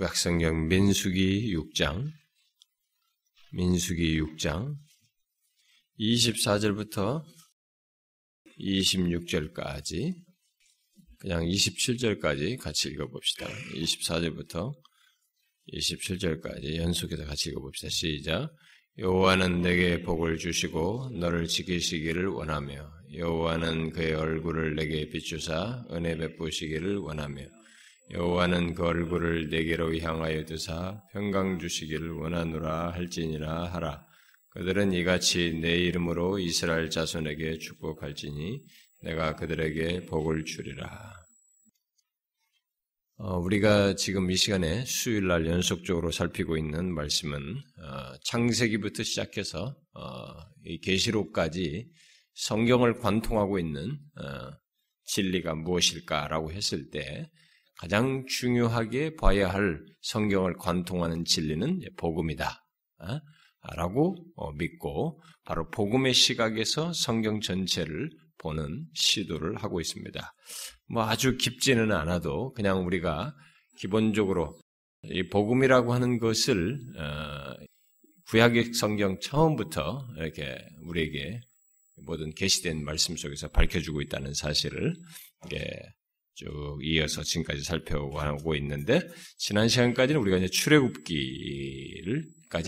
구약성경 민수기 6장, 민수기 6장 24절부터 26절까지 그냥 27절까지 같이 읽어봅시다. 24절부터 27절까지 연속해서 같이 읽어봅시다. 시작. 여호와는 내게 복을 주시고 너를 지키시기를 원하며 여호와는 그의 얼굴을 내게 비추사 은혜 베푸시기를 원하며 여호와는 그 얼굴을 내게로 향하여 드사 평강 주시기를 원하노라 할지니라 하라. 그들은 이같이 내 이름으로 이스라엘 자손에게 축복할지니 내가 그들에게 복을 주리라. 어, 우리가 지금 이 시간에 수요일 날 연속적으로 살피고 있는 말씀은 어, 창세기부터 시작해서 어, 이 계시록까지 성경을 관통하고 있는 어, 진리가 무엇일까라고 했을 때 가장 중요하게 봐야 할 성경을 관통하는 진리는 복음이다. 어? 라고 어, 믿고 바로 복음의 시각에서 성경 전체를 보는 시도를 하고 있습니다. 뭐 아주 깊지는 않아도 그냥 우리가 기본적으로 이 복음이라고 하는 것을 어, 구약의 성경 처음부터 이렇게 우리에게 모든 계시된 말씀 속에서 밝혀주고 있다는 사실을 쭉 이어서 지금까지 살펴보고 있는데 지난 시간까지는 우리가 이제 출애굽기를까지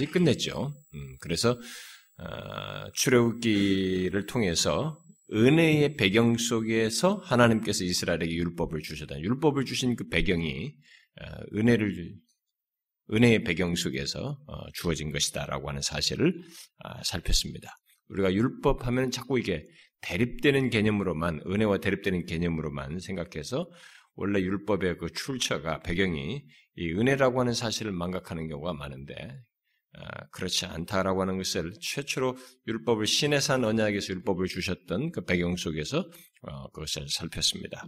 끝냈죠. 음, 그래서 어, 출애굽기를 통해서 은혜의 배경 속에서 하나님께서 이스라엘에게 율법을 주셨다. 율법을 주신 그 배경이 어, 은혜를 은혜의 배경 속에서 어, 주어진 것이다라고 하는 사실을 아, 살폈습니다. 우리가 율법 하면 자꾸 이게 대립되는 개념으로만 은혜와 대립되는 개념으로만 생각해서 원래 율법의 그 출처가 배경이 이 은혜라고 하는 사실을 망각하는 경우가 많은데 아, 그렇지 않다라고 하는 것을 최초로 율법을 신의 산 언약에서 율법을 주셨던 그 배경 속에서 어, 그것을 살폈습니다.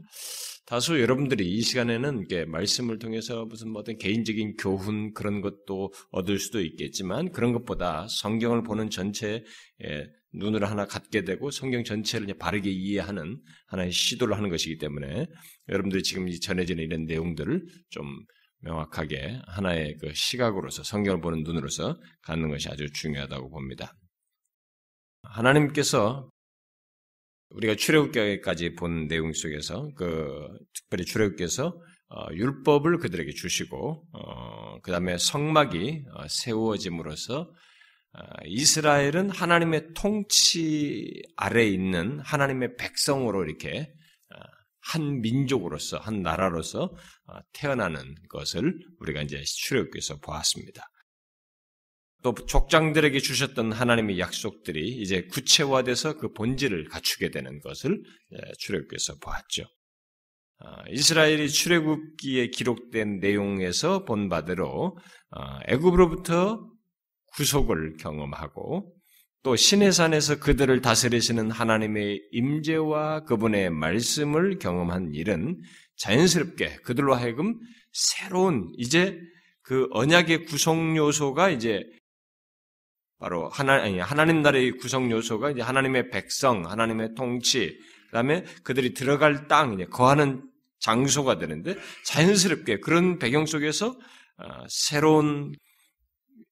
다소 여러분들이 이 시간에는 말씀을 통해서 무슨 뭐 어떤 개인적인 교훈 그런 것도 얻을 수도 있겠지만 그런 것보다 성경을 보는 전체에 눈을 하나 갖게 되고 성경 전체를 바르게 이해하는 하나의 시도를 하는 것이기 때문에 여러분들이 지금 전해지는 이런 내용들을 좀 명확하게 하나의 그 시각으로서 성경을 보는 눈으로서 갖는 것이 아주 중요하다고 봅니다. 하나님께서 우리가 출애굽기까지 본 내용 속에서 그 특별히 출애굽께서 어, 율법을 그들에게 주시고 어, 그 다음에 성막이 어, 세워짐으로써 어, 이스라엘은 하나님의 통치 아래 있는 하나님의 백성으로 이렇게 어, 한 민족으로서 한 나라로서 어, 태어나는 것을 우리가 이제 출애굽기에서 보았습니다. 또 족장들에게 주셨던 하나님의 약속들이 이제 구체화돼서 그 본질을 갖추게 되는 것을 출애굽기에서 보았죠. 이스라엘이 출애굽기에 기록된 내용에서 본 바대로 애굽으로부터 구속을 경험하고 또 신의 산에서 그들을 다스리시는 하나님의 임재와 그분의 말씀을 경험한 일은 자연스럽게 그들로 하여금 새로운 이제 그 언약의 구성 요소가 이제 바로 하나 아니 하나님 나라의 구성 요소가 이제 하나님의 백성, 하나님의 통치, 그다음에 그들이 들어갈 땅, 이제 거하는 장소가 되는데 자연스럽게 그런 배경 속에서 어, 새로운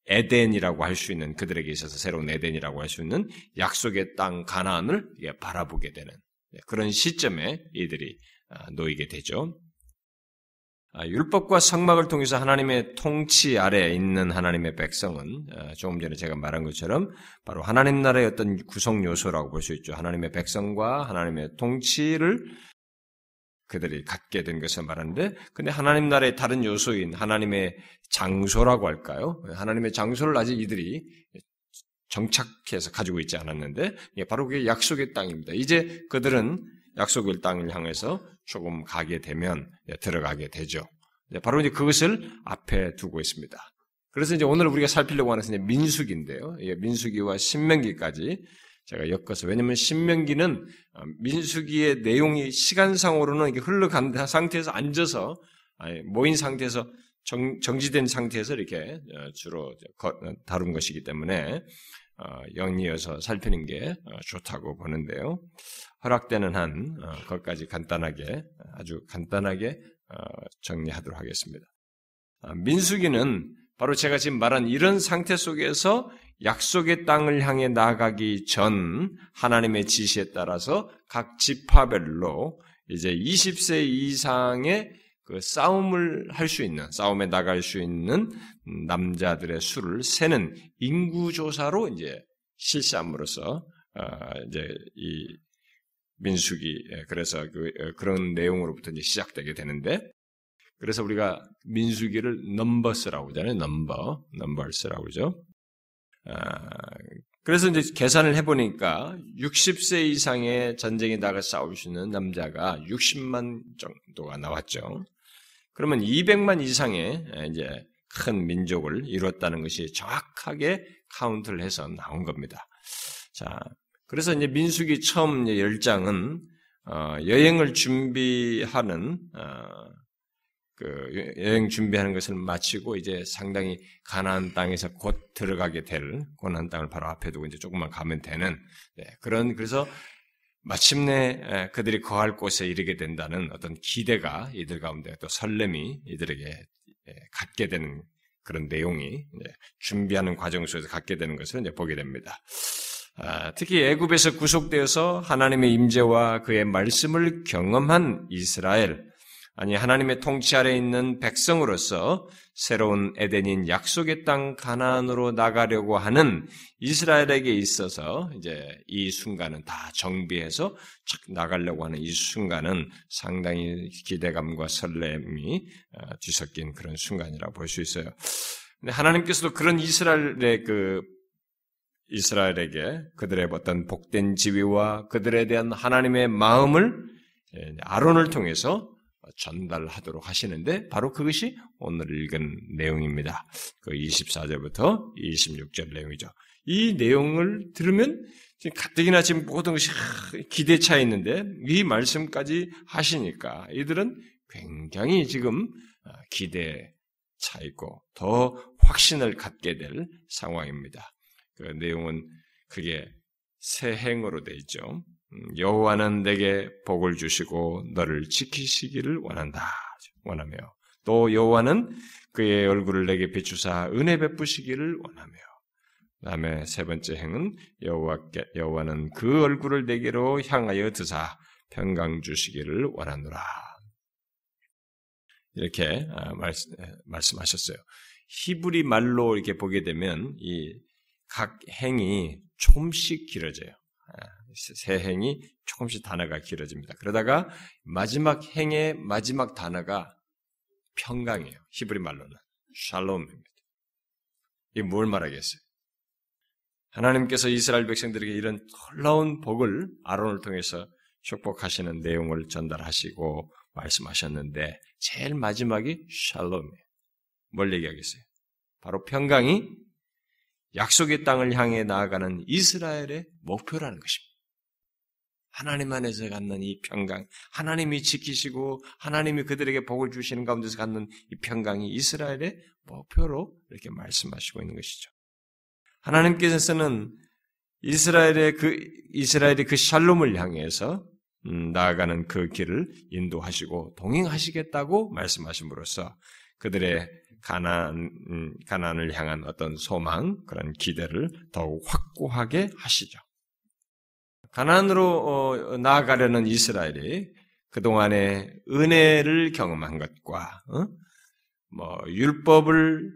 에덴이라고 할 수 있는 그들에게 있어서 새로운 에덴이라고 할 수 있는 약속의 땅 가나안을 바라보게 되는 예, 그런 시점에 이들이 아, 놓이게 되죠. 아, 율법과 성막을 통해서 하나님의 통치 아래에 있는 하나님의 백성은 아, 조금 전에 제가 말한 것처럼 바로 하나님 나라의 어떤 구성 요소라고 볼 수 있죠. 하나님의 백성과 하나님의 통치를 그들이 갖게 된 것을 말하는데, 근데 하나님 나라의 다른 요소인 하나님의 장소라고 할까요? 하나님의 장소를 아직 이들이 정착해서 가지고 있지 않았는데, 바로 그게 약속의 땅입니다. 이제 그들은 약속의 땅을 향해서 조금 가게 되면 들어가게 되죠. 바로 이제 그것을 앞에 두고 있습니다. 그래서 이제 오늘 우리가 살피려고 하는 것은 민수기인데요. 민수기와 신명기까지 제가 엮어서 왜냐하면 신명기는 어, 민수기의 내용이 시간상으로는 이게 흘러간 상태에서 앉아서 모인 상태에서 정, 지된 상태에서 이렇게 어, 주로 어, 다룬 것이기 때문에 영리여서 살피는 게 좋다고 보는데요. 허락되는 한 것까지 간단하게 아주 간단하게 정리하도록 하겠습니다. 아, 민수기는 바로 제가 지금 말한 이런 상태 속에서 약속의 땅을 향해 나가기 전 하나님의 지시에 따라서 각 지파별로 이제 20세 이상의 그 싸움을 할 수 있는 싸움에 나갈 수 있는 남자들의 수를 세는 인구 조사로 이제 실시함으로써 어 이제 이 민수기 예, 그래서 그 어, 그런 내용으로부터 이제 시작되게 되는데 그래서 우리가 민수기를 Numbers라고 하잖아요. Number Numbers라고 그러죠. 아, 그래서 이제 계산을 해보니까 60세 이상의 전쟁에 나가 싸울 수 있는 남자가 60만 정도가 나왔죠. 그러면 200만 이상의 이제 큰 민족을 이뤘다는 것이 정확하게 카운트를 해서 나온 겁니다. 자, 그래서 이제 민수기 처음 10장은 어, 여행을 준비하는 어, 그 여행 준비하는 것을 마치고 이제 상당히 가나안 땅에서 곧 들어가게 될 고난 땅을 바로 앞에 두고 이제 조금만 가면 되는 네, 그런 그래서 마침내 그들이 거할 곳에 이르게 된다는 어떤 기대가 이들 가운데 또 설렘이 이들에게 갖게 되는 그런 내용이 준비하는 과정 속에서 갖게 되는 것을 이제 보게 됩니다. 아, 특히 애굽에서 구속되어서 하나님의 임재와 그의 말씀을 경험한 이스라엘 아니 하나님의 통치 아래 있는 백성으로서 새로운 에덴인 약속의 땅 가나안으로 나가려고 하는 이스라엘에게 있어서 이제 이 순간은 다 정비해서 나가려고 하는 이 순간은 상당히 기대감과 설렘이 어, 뒤섞인 그런 순간이라고 볼수 있어요. 근데 하나님께서도 그런 이스라엘의 그 이스라엘에게 그들의 어떤 복된 지위와 그들에 대한 하나님의 마음을 예, 아론을 통해서 전달하도록 하시는데 바로 그것이 오늘 읽은 내용입니다. 그 24절부터 26절 내용이죠. 이 내용을 들으면 가뜩이나 지금 모든 것이 기대 차 있는데 이 말씀까지 하시니까 이들은 굉장히 지금 어, 기대 차 있고 더 확신을 갖게 될 상황입니다. 그 내용은 그게 새 행어로 되어 있죠. 음, 여호와는 내게 복을 주시고 너를 지키시기를 원한다. 원하며 또 여호와는 그의 얼굴을 내게 비추사 은혜 베푸시기를 원하며 다음에 세 번째 행은 여호와께 여호와는 그 얼굴을 내게로 향하여 드사 평강 주시기를 원하노라. 이렇게 아, 말씀하셨어요. 히브리 말로 이렇게 보게 되면 이 각 행이 조금씩 길어져요. 아, 세 행이 조금씩 단어가 길어집니다. 그러다가 마지막 행의 마지막 단어가 평강이에요. 히브리 말로는 샬롬입니다. 이게 뭘 말하겠어요? 하나님께서 이스라엘 백성들에게 이런 놀라운 복을 아론을 통해서 축복하시는 내용을 전달하시고 말씀하셨는데 제일 마지막이 샬롬이에요. 뭘 얘기하겠어요? 바로 평강이 약속의 땅을 향해 나아가는 이스라엘의 목표라는 것입니다. 하나님 안에서 갖는 이 평강, 하나님이 지키시고 하나님이 그들에게 복을 주시는 가운데서 갖는 이 평강이 이스라엘의 목표로 이렇게 말씀하시고 있는 것이죠. 하나님께서는 이스라엘의 그 이스라엘의 그 샬롬을 향해서 음, 나아가는 그 길을 인도하시고 동행하시겠다고 말씀하심으로써 그들의 가난 음, 가난을 향한 어떤 소망 그런 기대를 더욱 확고하게 하시죠. 가난으로 어, 나아가려는 이스라엘이 그동안에 은혜를 경험한 것과 어? 뭐 율법을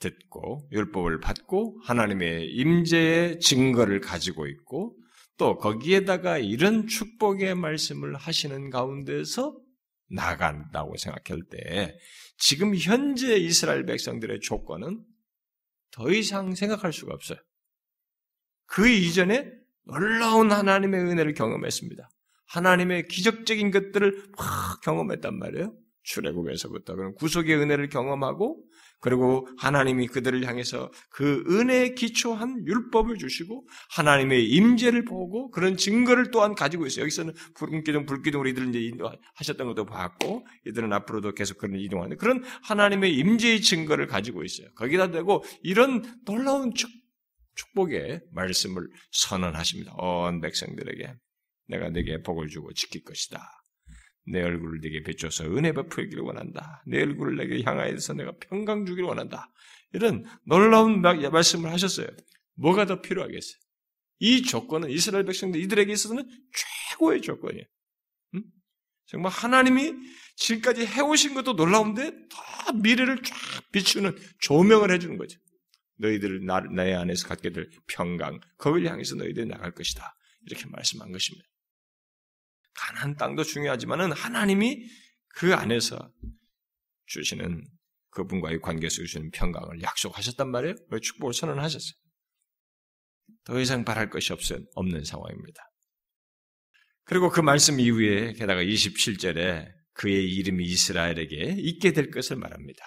듣고 율법을 받고 하나님의 임재의 증거를 가지고 있고 또 거기에다가 이런 축복의 말씀을 하시는 가운데서 나간다고 생각할 때 지금 현재 이스라엘 백성들의 조건은 더 이상 생각할 수가 없어요. 그 이전에 놀라운 하나님의 은혜를 경험했습니다. 하나님의 기적적인 것들을 막 경험했단 말이에요. 출애굽에서부터 그런 구속의 은혜를 경험하고 그리고 하나님이 그들을 향해서 그 은혜에 기초한 율법을 주시고 하나님의 임재를 보고 그런 증거를 또한 가지고 있어요. 여기서는 불기둥 불기둥으로 이들을 이제 하셨던 것도 봤고 이들은 앞으로도 계속 그런 이동하는 그런 하나님의 임재의 증거를 가지고 있어요. 거기다 대고 이런 놀라운 축 축복의 말씀을 선언하십니다. 온 백성들에게 내가 내게 복을 주고 지킬 것이다. 내 얼굴을 내게 비춰서 은혜 베풀기를 원한다. 내 얼굴을 내게 향하여서 내가 평강 주기를 원한다. 이런 놀라운 말씀을 하셨어요. 뭐가 더 필요하겠어요? 이 조건은 이스라엘 백성들 이들에게 있어서는 최고의 조건이에요. 응? 정말 하나님이 지금까지 해오신 것도 놀라운데 더 미래를 쫙 비추는 조명을 해주는 거죠. 너희들 나, 내 안에서 갖게 될 평강, 거기를 향해서 너희들이 나갈 것이다. 이렇게 말씀한 것입니다. 가난 땅도 중요하지만은 하나님이 그 안에서 주시는 그분과의 관계에서 주시는 평강을 약속하셨단 말이에요. 그 축복을 선언하셨어요. 더 이상 바랄 것이 없, 없는 상황입니다. 그리고 그 말씀 이후에 게다가 27절에 그의 이름이 이스라엘에게 있게 될 것을 말합니다.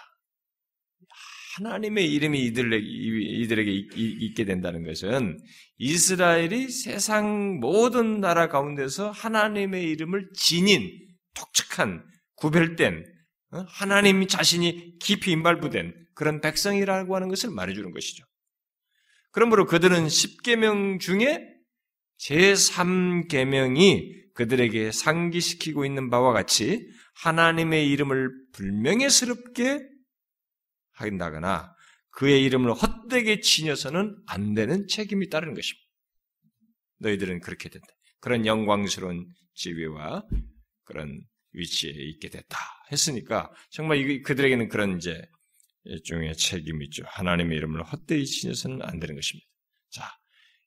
하나님의 이름이 이들에게, 이들에게 있게 된다는 것은 이스라엘이 세상 모든 나라 가운데서 하나님의 이름을 지닌 독특한 구별된 어? 하나님 자신이 깊이 인발부된 그런 백성이라고 하는 것을 말해주는 것이죠. 그러므로 그들은 10계명 중에 제3계명이 그들에게 상기시키고 있는 바와 같이 하나님의 이름을 불명예스럽게 한다거나 그의 이름을 헛되게 지녀서는 안 되는 책임이 따르는 것입니다. 너희들은 그렇게 된다. 그런 영광스러운 지위와 그런 위치에 있게 됐다. 했으니까 정말 그들에게는 그런 이제 일종의 책임이 있죠. 하나님의 이름을 헛되이 지녀서는 안 되는 것입니다. 자,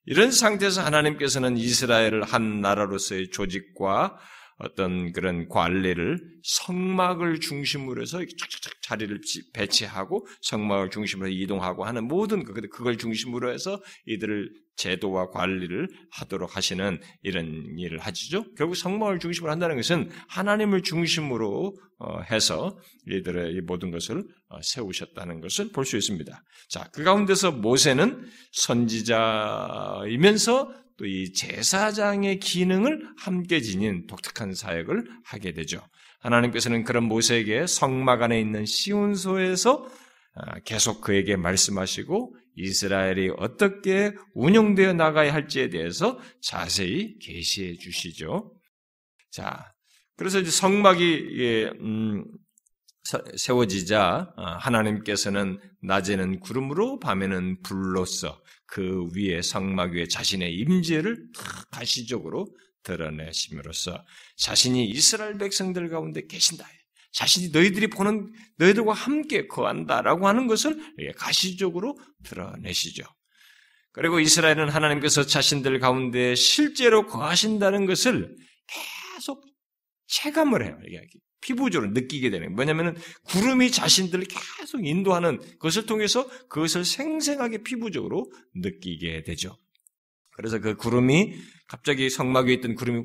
이런 상태에서 하나님께서는 이스라엘을 한 나라로서의 조직과 어떤 그런 관리를 성막을 중심으로 해서 착착착 자리를 배치하고 성막을 중심으로 이동하고 하는 모든 그, 그걸 중심으로 해서 이들을 제도와 관리를 하도록 하시는 이런 일을 하시죠. 결국 성막을 중심으로 한다는 것은 하나님을 중심으로 어, 해서 이들의 이 모든 것을 어, 세우셨다는 것을 볼 수 있습니다. 자, 그 가운데서 모세는 선지자이면서 또 이 제사장의 기능을 함께 지닌 독특한 사역을 하게 되죠. 하나님께서는 그런 모세에게 성막 안에 있는 시온소에서 아, 계속 그에게 말씀하시고 이스라엘이 어떻게 운영되어 나가야 할지에 대해서 자세히 계시해 주시죠. 자, 그래서 이제 성막이 음, 세워지자 아, 하나님께서는 낮에는 구름으로 밤에는 불로써 그 위에 성막 위에 자신의 임재를 가시적으로 드러내심으로써 자신이 이스라엘 백성들 가운데 계신다. 자신이 너희들이 보는 너희들과 함께 거한다라고 하는 것을 가시적으로 드러내시죠. 그리고 이스라엘은 하나님께서 자신들 가운데 실제로 거하신다는 것을 계속 체감을 해요. 피부적으로 느끼게 되는 거예요. 뭐냐면은 구름이 자신들을 계속 인도하는 것을 통해서 그것을 생생하게 피부적으로 느끼게 되죠. 그래서 그 구름이 갑자기 성막 위에 있던 구름이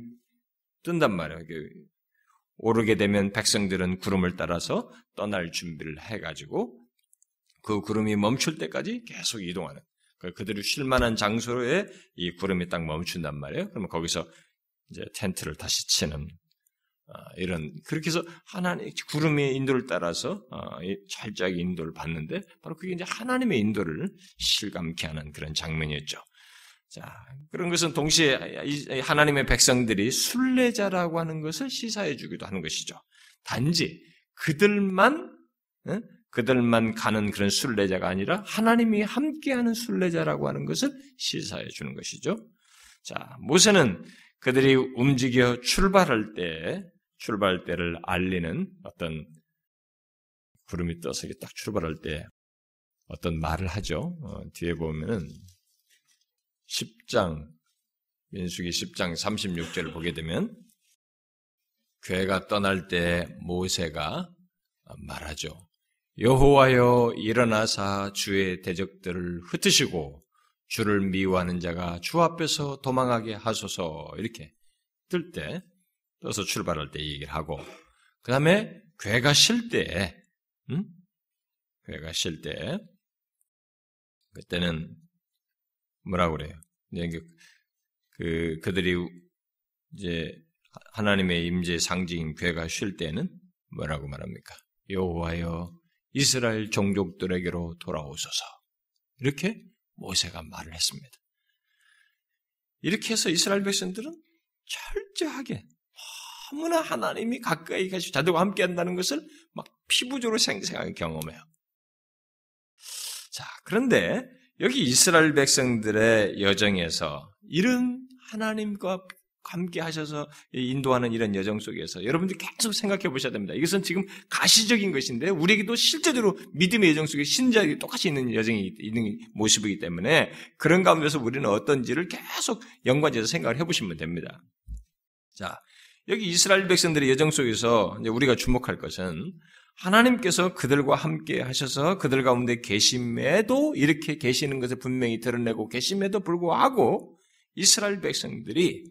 뜬단 말이에요. 오르게 되면 백성들은 구름을 따라서 떠날 준비를 해가지고 그 구름이 멈출 때까지 계속 이동하는 그 그들이 쉴 만한 장소에 이 구름이 딱 멈춘단 말이에요. 그러면 거기서 이제 텐트를 다시 치는 아, 이런 그렇게 해서 하나님 구름의 인도를 따라서 철저하게 아, 인도를 받는데 바로 그게 이제 하나님의 인도를 실감케 하는 그런 장면이었죠. 자 그런 것은 동시에 하나님의 백성들이 순례자라고 하는 것을 시사해 주기도 하는 것이죠. 단지 그들만 그들만 가는 그런 순례자가 아니라 하나님이 함께하는 순례자라고 하는 것을 시사해 주는 것이죠. 자 모세는 그들이 움직여 출발할 때 출발 때를 알리는 어떤 구름이 떠서 딱 출발할 때 어떤 말을 하죠. 어, 뒤에 보면은 10장 민수기 10장 36절을 보게 되면 괴가 떠날 때 모세가 말하죠. 여호와여 일어나사 주의 대적들을 흩으시고 주를 미워하는 자가 주 앞에서 도망하게 하소서 이렇게 뜰 때 떠서 출발할 때 얘기를 하고, 그 다음에 괴가 쉴 때, 음? 괴가 쉴 때, 그때는 뭐라고 그래요? 그, 그들이 이제 하나님의 임재 상징인 괴가 쉴 때는 뭐라고 말합니까? 여호와여 이스라엘 종족들에게로 돌아오소서. 이렇게 모세가 말을 했습니다. 이렇게 해서 이스라엘 백성들은 철저하게 너무나 하나님이 가까이 가시고 자들과 함께 한다는 것을 막 피부적으로 생생하게 경험해요. 자, 그런데 여기 이스라엘 백성들의 여정에서 이런 하나님과 함께 하셔서 인도하는 이런 여정 속에서 여러분들이 계속 생각해 보셔야 됩니다. 이것은 지금 가시적인 것인데 우리에게도 실제로 믿음의 여정 속에 신자들이 똑같이 있는 여정이 있는 모습이기 때문에 그런 가운데서 우리는 어떤지를 계속 연관해서 생각을 해 보시면 됩니다. 자, 여기 이스라엘 백성들의 여정 속에서 우리가 주목할 것은 하나님께서 그들과 함께 하셔서 그들 가운데 계심에도 이렇게 계시는 것을 분명히 드러내고 계심에도 불구하고 이스라엘 백성들이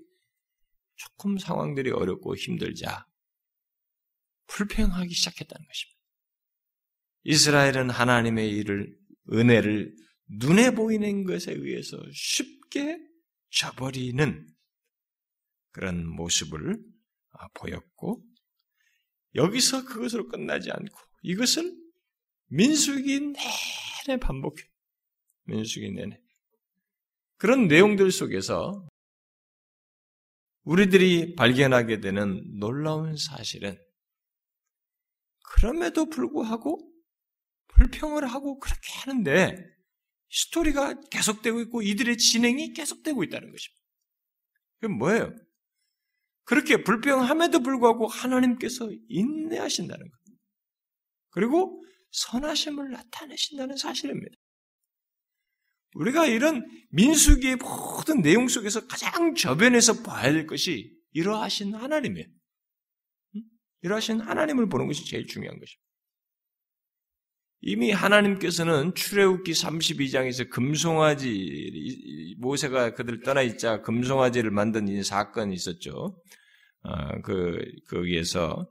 조금 상황들이 어렵고 힘들자 불평하기 시작했다는 것입니다. 이스라엘은 하나님의 일을 은혜를 눈에 보이는 것에 의해서 쉽게 저버리는 그런 모습을 보였고 여기서 그것으로 끝나지 않고 이것을 민수기 내내 반복해. 민수기 내내. 그런 내용들 속에서 우리들이 발견하게 되는 놀라운 사실은 그럼에도 불구하고 불평을 하고 그렇게 하는데 스토리가 계속되고 있고 이들의 진행이 계속되고 있다는 것입니다. 그게 뭐예요? 그렇게 불평함에도 불구하고 하나님께서 인내하신다는 것. 그리고 선하심을 나타내신다는 사실입니다. 우리가 이런 민수기의 모든 내용 속에서 가장 저변에서 봐야 될 것이 이러하신 하나님이에요. 이러하신 하나님을 보는 것이 제일 중요한 것입니다. 이미 하나님께서는 출애굽기 32장에서 금송아지 모세가 그들 떠나 있자 금송아지를 만든 이 사건이 있었죠. 어, 그 거기에서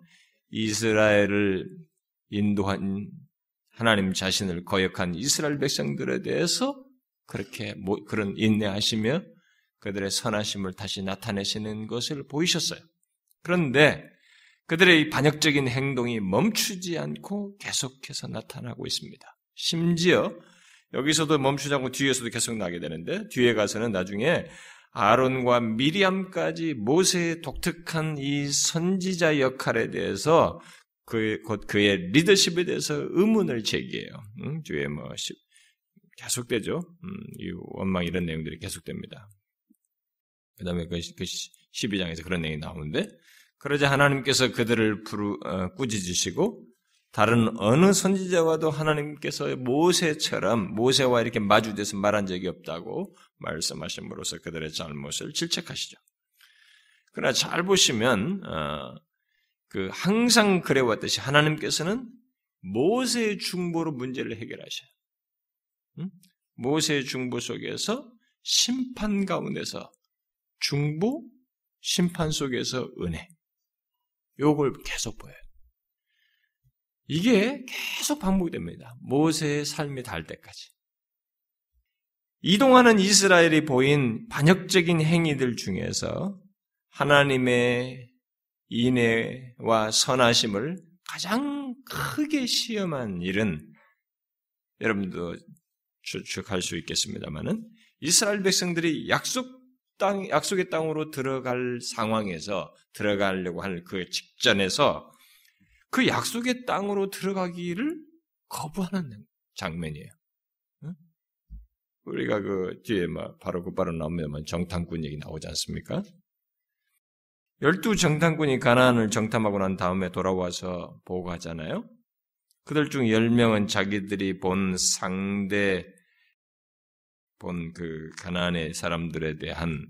이스라엘을 인도한 하나님 자신을 거역한 이스라엘 백성들에 대해서 그렇게 그런 인내하시며 그들의 선하심을 다시 나타내시는 것을 보이셨어요. 그런데 그들의 이 반역적인 행동이 멈추지 않고 계속해서 나타나고 있습니다. 심지어 여기서도 멈추지 않고 뒤에서도 계속 나게 되는데 뒤에 가서는 나중에 아론과 미리암까지 모세의 독특한 이 선지자 역할에 대해서 그, 곧 그의 리더십에 대해서 의문을 제기해요. 응? 뒤에 뭐 계속되죠. 음, 이 원망 이런 내용들이 계속됩니다. 그 다음에 그, 그 12장에서 그런 내용이 나오는데 그러자 하나님께서 그들을 부르, 어, 꾸짖으시고 다른 어느 선지자와도 하나님께서 모세처럼 모세와 이렇게 마주돼서 말한 적이 없다고 말씀하심으로써 그들의 잘못을 질책하시죠. 그러나 잘 보시면 어, 그 항상 그래왔듯이 하나님께서는 모세의 중보로 문제를 해결하셔요. 응? 모세의 중보 속에서 심판 가운데서 중보, 심판 속에서 은혜. 요걸 계속 보여요. 이게 계속 반복이 됩니다. 모세의 삶이 닿을 때까지. 이동하는 이스라엘이 보인 반역적인 행위들 중에서 하나님의 인애와 선하심을 가장 크게 시험한 일은 여러분도 추측할 수 있겠습니다만은 이스라엘 백성들이 약속 땅, 약속의 땅으로 들어갈 상황에서 들어가려고 할 그 직전에서 그 약속의 땅으로 들어가기를 거부하는 장면이에요. 우리가 그 뒤에 막 바로 곧바로 나오면 정탐꾼 얘기 나오지 않습니까? 열두 정탐꾼이 가나안을 정탐하고 난 다음에 돌아와서 보고하잖아요. 그들 중 열명은 자기들이 본 상대 본 그 가나안의 사람들에 대한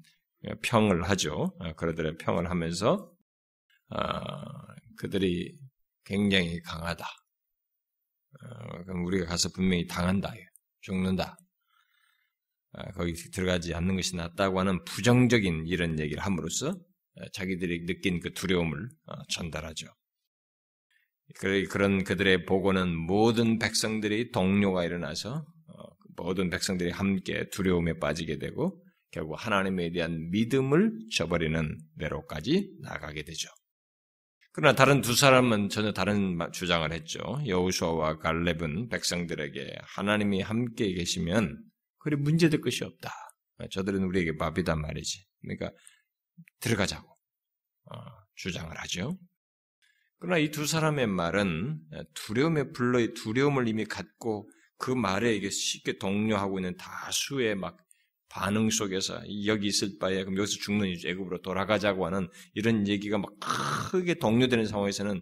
평을 하죠. 아, 그들의 평을 하면서 아, 그들이 굉장히 강하다. 어, 그럼 우리가 가서 분명히 당한다. 죽는다. 아, 거기 들어가지 않는 것이 낫다고 하는 부정적인 이런 얘기를 함으로써 자기들이 느낀 그 두려움을 어, 전달하죠. 그런 그들의 보고는 모든 백성들이 동료가 일어나서 어, 모든 백성들이 함께 두려움에 빠지게 되고 결국 하나님에 대한 믿음을 저버리는 대로까지 나가게 되죠. 그러나 다른 두 사람은 전혀 다른 주장을 했죠. 여우수아와 갈렙은 백성들에게 하나님이 함께 계시면 그리 문제될 것이 없다. 저들은 우리에게 밥이단 말이지. 그러니까 들어가자고. 어, 주장을 하죠. 그러나 이 두 사람의 말은 두려움에 불러 두려움을 이미 갖고 그 말에 이게 쉽게 동료하고 있는 다수의 막 반응 속에서 여기 있을 바에 그럼 여기서 죽는 애굽으로 돌아가자고 하는 이런 얘기가 막 크게 동료되는 상황에서는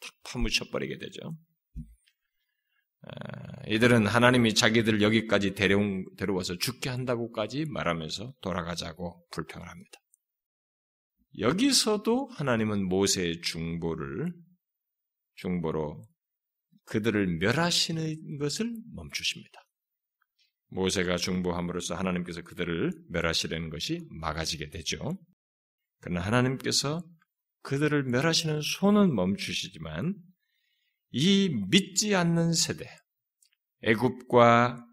탁 파묻혀 버리게 되죠. 이들은 하나님이 자기들을 여기까지 데려온, 데려와서 죽게 한다고까지 말하면서 돌아가자고 불평을 합니다. 여기서도 하나님은 모세의 중보를 중보로 그들을 멸하시는 것을 멈추십니다. 모세가 중보함으로써 하나님께서 그들을 멸하시려는 것이 막아지게 되죠. 그러나 하나님께서 그들을 멸하시는 손은 멈추시지만 이 믿지 않는 세대, 애굽과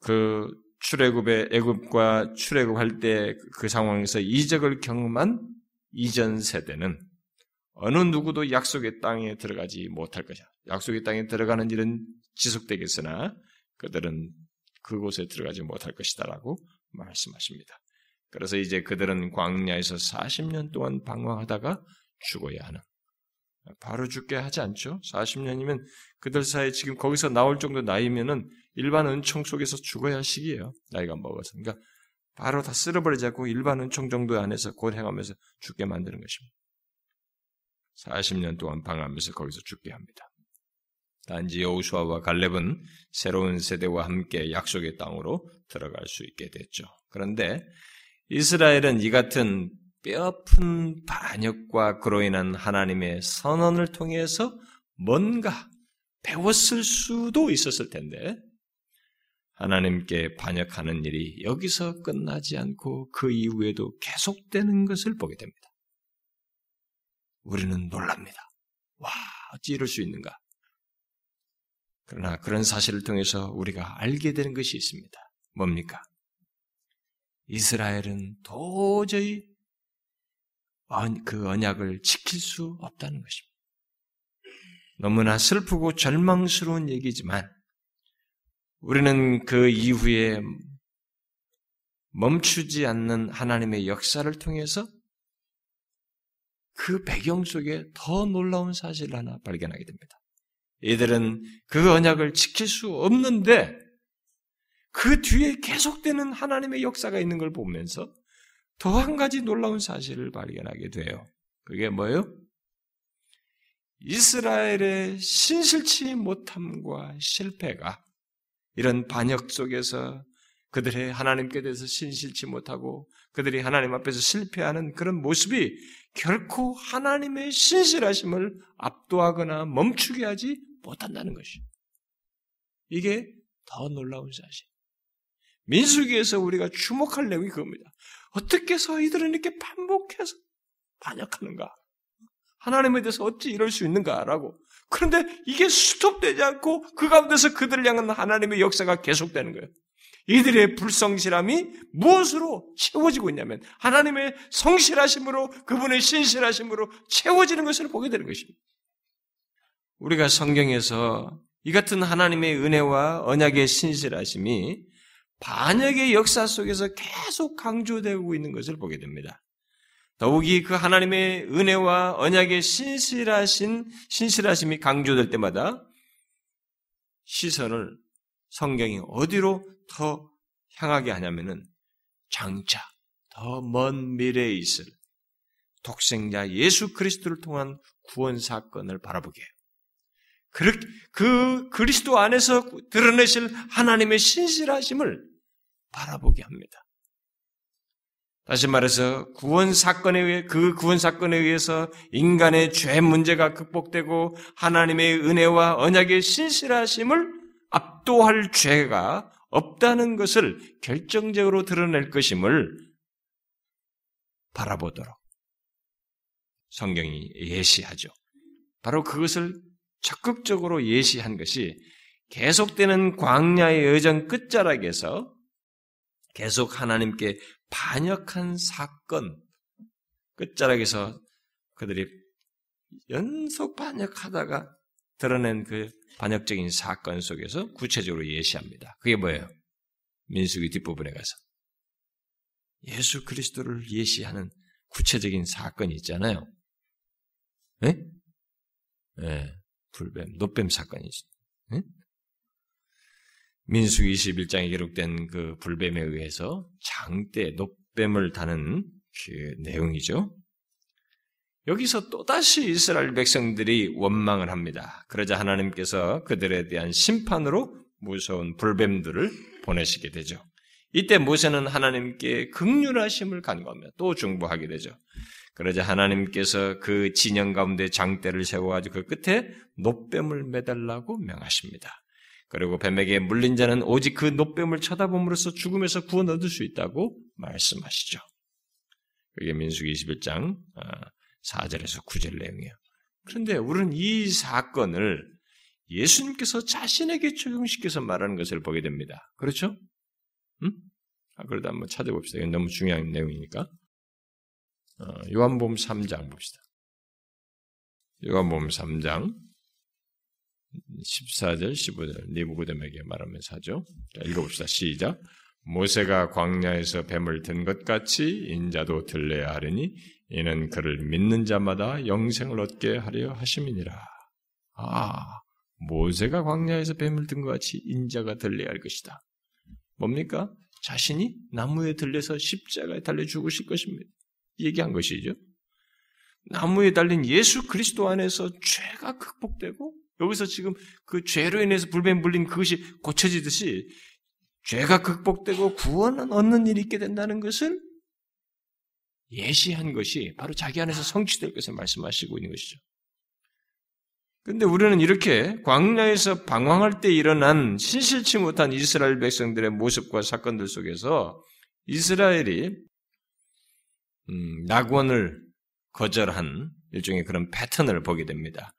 그 출애굽의 애굽과 출애굽할 때 그 상황에서 이적을 경험한 이전 세대는 어느 누구도 약속의 땅에 들어가지 못할 것이야. 약속의 땅에 들어가는 일은 지속되겠으나 그들은 그곳에 들어가지 못할 것이다라고 말씀하십니다. 그래서 이제 그들은 광야에서 40년 동안 방황하다가 죽어야 하는 바로 죽게 하지 않죠. 40년이면 그들 사이에 지금 거기서 나올 정도 나이면은 일반 은총 속에서 죽어야 할 시기예요. 나이가 먹어서. 그러니까 바로 다 쓸어버리지 않고 일반 은총 정도 안에서 곧 행하면서 죽게 만드는 것입니다. 40년 동안 방하면서 거기서 죽게 합니다. 단지 여우수아와 갈렙은 새로운 세대와 함께 약속의 땅으로 들어갈 수 있게 됐죠. 그런데 이스라엘은 이 같은 뼈아픈 반역과 그로 인한 하나님의 선언을 통해서 뭔가 배웠을 수도 있었을 텐데 하나님께 반역하는 일이 여기서 끝나지 않고 그 이후에도 계속되는 것을 보게 됩니다. 우리는 놀랍니다. 와, 어찌 이럴 수 있는가? 그러나 그런 사실을 통해서 우리가 알게 되는 것이 있습니다. 뭡니까? 이스라엘은 도저히 그 언약을 지킬 수 없다는 것입니다. 너무나 슬프고 절망스러운 얘기지만 우리는 그 이후에 멈추지 않는 하나님의 역사를 통해서 그 배경 속에 더 놀라운 사실을 하나 발견하게 됩니다. 이들은 그 언약을 지킬 수 없는데 그 뒤에 계속되는 하나님의 역사가 있는 걸 보면서 더 한 가지 놀라운 사실을 발견하게 돼요. 그게 뭐예요? 이스라엘의 신실치 못함과 실패가 이런 반역 속에서 그들의 하나님께 대해서 신실치 못하고 그들이 하나님 앞에서 실패하는 그런 모습이 결코 하나님의 신실하심을 압도하거나 멈추게 하지 못한다는 것이. 이게 더 놀라운 사실. 민수기에서 우리가 주목할 내용이 그겁니다. 어떻게 해서 이들은 이렇게 반복해서 반역하는가? 하나님에 대해서 어찌 이럴 수 있는가라고. 그런데 이게 스톱되지 않고 그 가운데서 그들을 향한 하나님의 역사가 계속되는 거예요. 이들의 불성실함이 무엇으로 채워지고 있냐면 하나님의 성실하심으로 그분의 신실하심으로 채워지는 것을 보게 되는 것입니다. 우리가 성경에서 이 같은 하나님의 은혜와 언약의 신실하심이 반역의 역사 속에서 계속 강조되고 있는 것을 보게 됩니다. 더욱이 그 하나님의 은혜와 언약의 신실하신 신실하심이 강조될 때마다 시선을 성경이 어디로 더 향하게 하냐면은 장차 더 먼 미래에 있을 독생자 예수 그리스도를 통한 구원 사건을 바라보게 해요. 그 그리스도 안에서 드러내실 하나님의 신실하심을 바라보게 합니다. 다시 말해서 구원 사건에 의해 그 구원 사건에 의해서 인간의 죄 문제가 극복되고 하나님의 은혜와 언약의 신실하심을 압도할 죄가 없다는 것을 결정적으로 드러낼 것임을 바라보도록 성경이 예시하죠. 바로 그것을 적극적으로 예시한 것이 계속되는 광야의 여정 끝자락에서 계속 하나님께 반역한 사건 끝자락에서 그들이 연속 반역하다가 드러낸 그 반역적인 사건 속에서 구체적으로 예시합니다. 그게 뭐예요? 민수기 뒷부분에 가서 예수 그리스도를 예시하는 구체적인 사건이 있잖아요. 예? 예, 불뱀, 노뱀 사건이죠. 예? 민수 21장에 기록된 그 불뱀에 의해서 장대 노뱀을 다는 그 내용이죠. 여기서 또다시 이스라엘 백성들이 원망을 합니다. 그러자 하나님께서 그들에 대한 심판으로 무서운 불뱀들을 보내시게 되죠. 이때 모세는 하나님께 극률하심을 간구하며 또 중보하게 되죠. 그러자 하나님께서 그 진영 가운데 장대를 세워가지고 그 끝에 노뱀을 매달라고 명하십니다. 그리고 뱀에게 물린 자는 오직 그 노뱀을 쳐다봄으로써 죽음에서 구원 얻을 수 있다고 말씀하시죠. 그게 민수기 21장 4절에서 아, 9절 내용이에요. 그런데 우리는 이 사건을 예수님께서 자신에게 적용시켜서 말하는 것을 보게 됩니다. 그렇죠? 음? 아, 그러다 한번 찾아봅시다. 이건 너무 중요한 내용이니까. 어, 요한복음 3장 봅시다. 요한복음 3장 14절, 15절 니부고데에게 말하면서 하죠. 자, 읽어봅시다. 시작. 모세가 광야에서 뱀을 든 것 같이 인자도 들려야 하리니 이는 그를 믿는 자마다 영생을 얻게 하려 하심이니라. 아, 모세가 광야에서 뱀을 든 것 같이 인자가 들려야 할 것이다. 뭡니까? 자신이 나무에 들려서 십자가에 달려 죽으실 것입니다. 얘기한 것이죠. 나무에 달린 예수 그리스도 안에서 죄가 극복되고 여기서 지금 그 죄로 인해서 불뱀 물린 그것이 고쳐지듯이 죄가 극복되고 구원을 얻는 일이 있게 된다는 것을 예시한 것이 바로 자기 안에서 성취될 것을 말씀하시고 있는 것이죠. 근데 우리는 이렇게 광야에서 방황할 때 일어난 신실치 못한 이스라엘 백성들의 모습과 사건들 속에서 이스라엘이 음, 낙원을 거절한 일종의 그런 패턴을 보게 됩니다.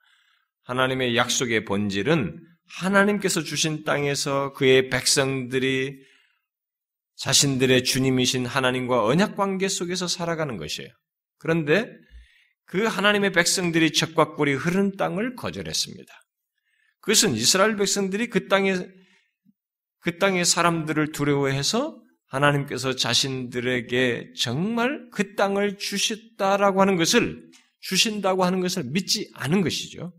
하나님의 약속의 본질은 하나님께서 주신 땅에서 그의 백성들이 자신들의 주님이신 하나님과 언약 관계 속에서 살아가는 것이에요. 그런데 그 하나님의 백성들이 적과 꿀이 흐른 땅을 거절했습니다. 그것은 이스라엘 백성들이 그 땅에 그 땅의 사람들을 두려워해서 하나님께서 자신들에게 정말 그 땅을 주셨다라고 하는 것을 주신다고 하는 것을 믿지 않은 것이죠.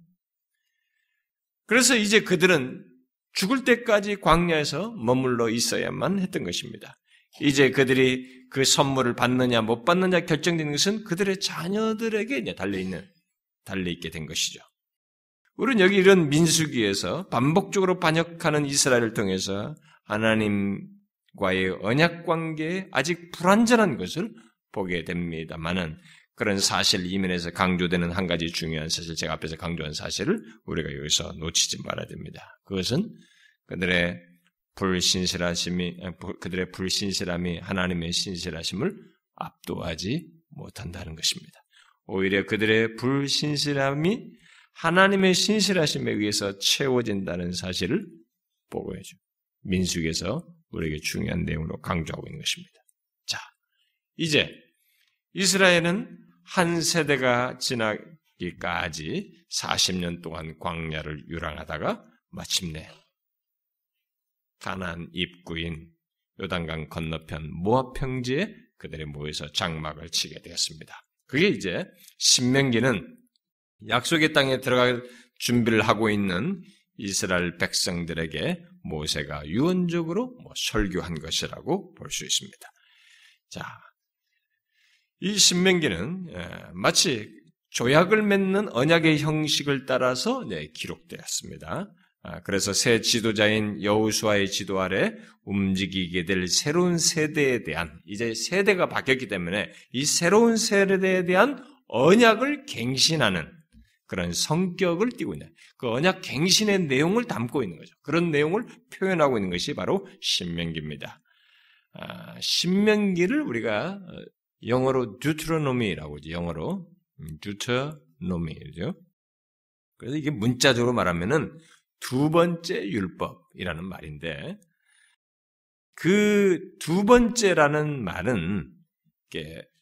그래서 이제 그들은 죽을 때까지 광야에서 머물러 있어야만 했던 것입니다. 이제 그들이 그 선물을 받느냐 못 받느냐 결정되는 것은 그들의 자녀들에게 달려있는, 달려있게 된 것이죠. 우리는 여기 이런 민수기에서 반복적으로 반역하는 이스라엘을 통해서 하나님과의 언약 관계에 아직 불완전한 것을 보게 됩니다만은 그런 사실 이면에서 강조되는 한 가지 중요한 사실, 제가 앞에서 강조한 사실을 우리가 여기서 놓치지 말아야 됩니다. 그것은 그들의 불신실하심이, 그들의 불신실함이 하나님의 신실하심을 압도하지 못한다는 것입니다. 오히려 그들의 불신실함이 하나님의 신실하심에 의해서 채워진다는 사실을 보고해줘. 민숙에서 우리에게 중요한 내용으로 강조하고 있는 것입니다. 자, 이제 이스라엘은 한 세대가 지나기까지 40년 동안 광야를 유랑하다가 마침내 가난 입구인 요단강 건너편 모압 평지에 그들이 모여서 장막을 치게 되었습니다. 그게 이제 신명기는 약속의 땅에 들어갈 준비를 하고 있는 이스라엘 백성들에게 모세가 유언적으로 뭐 설교한 것이라고 볼 수 있습니다. 자, 이 신명기는 예, 마치 조약을 맺는 언약의 형식을 따라서 네, 기록되었습니다. 아, 그래서 새 지도자인 여우수아의 지도 아래 움직이게 될 새로운 세대에 대한 이제 세대가 바뀌었기 때문에 이 새로운 세대에 대한 언약을 갱신하는 그런 성격을 띠고 있는 그 언약 갱신의 내용을 담고 있는 거죠. 그런 내용을 표현하고 있는 것이 바로 신명기입니다. 아, 신명기를 우리가 어, 영어로 듀트로노미라고 하죠. 영어로 듀트노미죠. 그래서 이게 문자적으로 말하면은 두 번째 율법이라는 말인데 그 두 번째라는 말은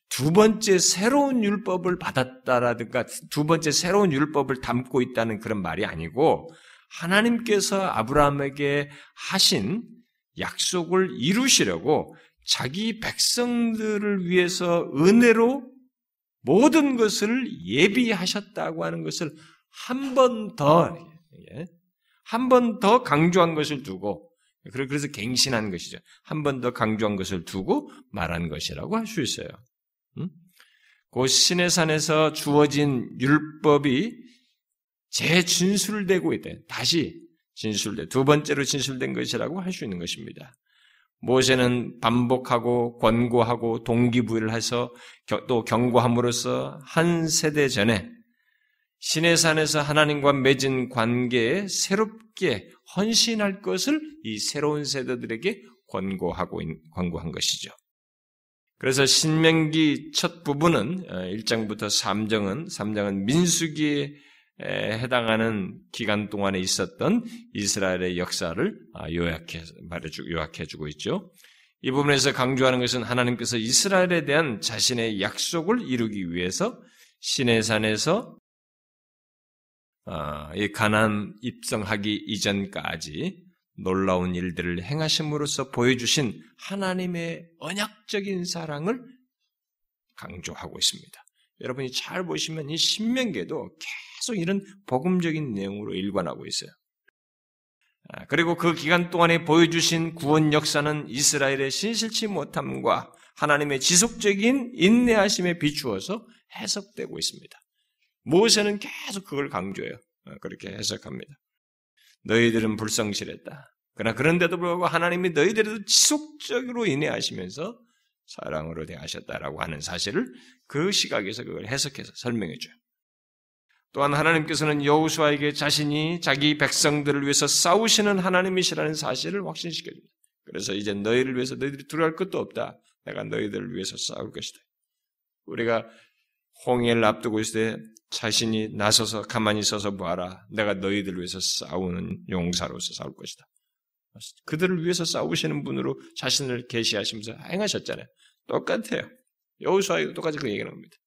두 번째 새로운 율법을 받았다라든가 두 번째 새로운 율법을 담고 있다는 그런 말이 아니고 하나님께서 아브라함에게 하신 약속을 이루시려고 자기 백성들을 위해서 은혜로 모든 것을 예비하셨다고 하는 것을 한 번 더, 예, 한번 더 강조한 것을 두고, 그래서 갱신한 것이죠. 한 번 더 강조한 것을 두고 말한 것이라고 할 수 있어요. 음? 그 신의 산에서 주어진 율법이 재진술되고 있다. 다시 진술돼 두 번째로 진술된 것이라고 할 수 있는 것입니다. 모세는 반복하고 권고하고 동기부여를 해서 또 경고함으로써 한 세대 전에 신의 산에서 하나님과 맺은 관계에 새롭게 헌신할 것을 이 새로운 세대들에게 권고하고 권고한 것이죠. 그래서 신명기 첫 부분은 1장부터 어, 3장은 3장은 민수기에 해당하는 기간 동안에 있었던 이스라엘의 역사를 아, 요약해 말해주 요약해 주고 있죠. 이 부분에서 강조하는 것은 하나님께서 이스라엘에 대한 자신의 약속을 이루기 위해서 시내산에서 아, 이 가난 입성하기 이전까지 놀라운 일들을 행하심으로써 보여주신 하나님의 언약적인 사랑을 강조하고 있습니다. 여러분이 잘 보시면 이 신명계도 계속 이런 복음적인 내용으로 일관하고 있어요. 아, 그리고 그 기간 동안에 보여주신 구원 역사는 이스라엘의 신실치 못함과 하나님의 지속적인 인내하심에 비추어서 해석되고 있습니다. 모세는 계속 그걸 강조해요. 어, 그렇게 해석합니다. 너희들은 불성실했다. 그러나 그런데도 불구하고 하나님이 너희들에도 지속적으로 인내하시면서 사랑으로 대하셨다라고 하는 사실을 그 시각에서 그걸 해석해서 설명해 줘요. 또한 하나님께서는 여호수아에게 자신이 자기 백성들을 위해서 싸우시는 하나님이시라는 사실을 확신시켜 줍니다. 그래서 이제 너희를 위해서 너희들이 두려울 것도 없다. 내가 너희들을 위해서 싸울 것이다. 우리가 홍해를 앞두고 있을 때 자신이 나서서 가만히 서서 보아라. 내가 너희들 위해서 싸우는 용사로서 싸울 것이다. 그들을 위해서 싸우시는 분으로 자신을 계시하시면서 행하셨잖아요. 똑같아요. 여호수아에도 똑같이 그 얘기를 합니다.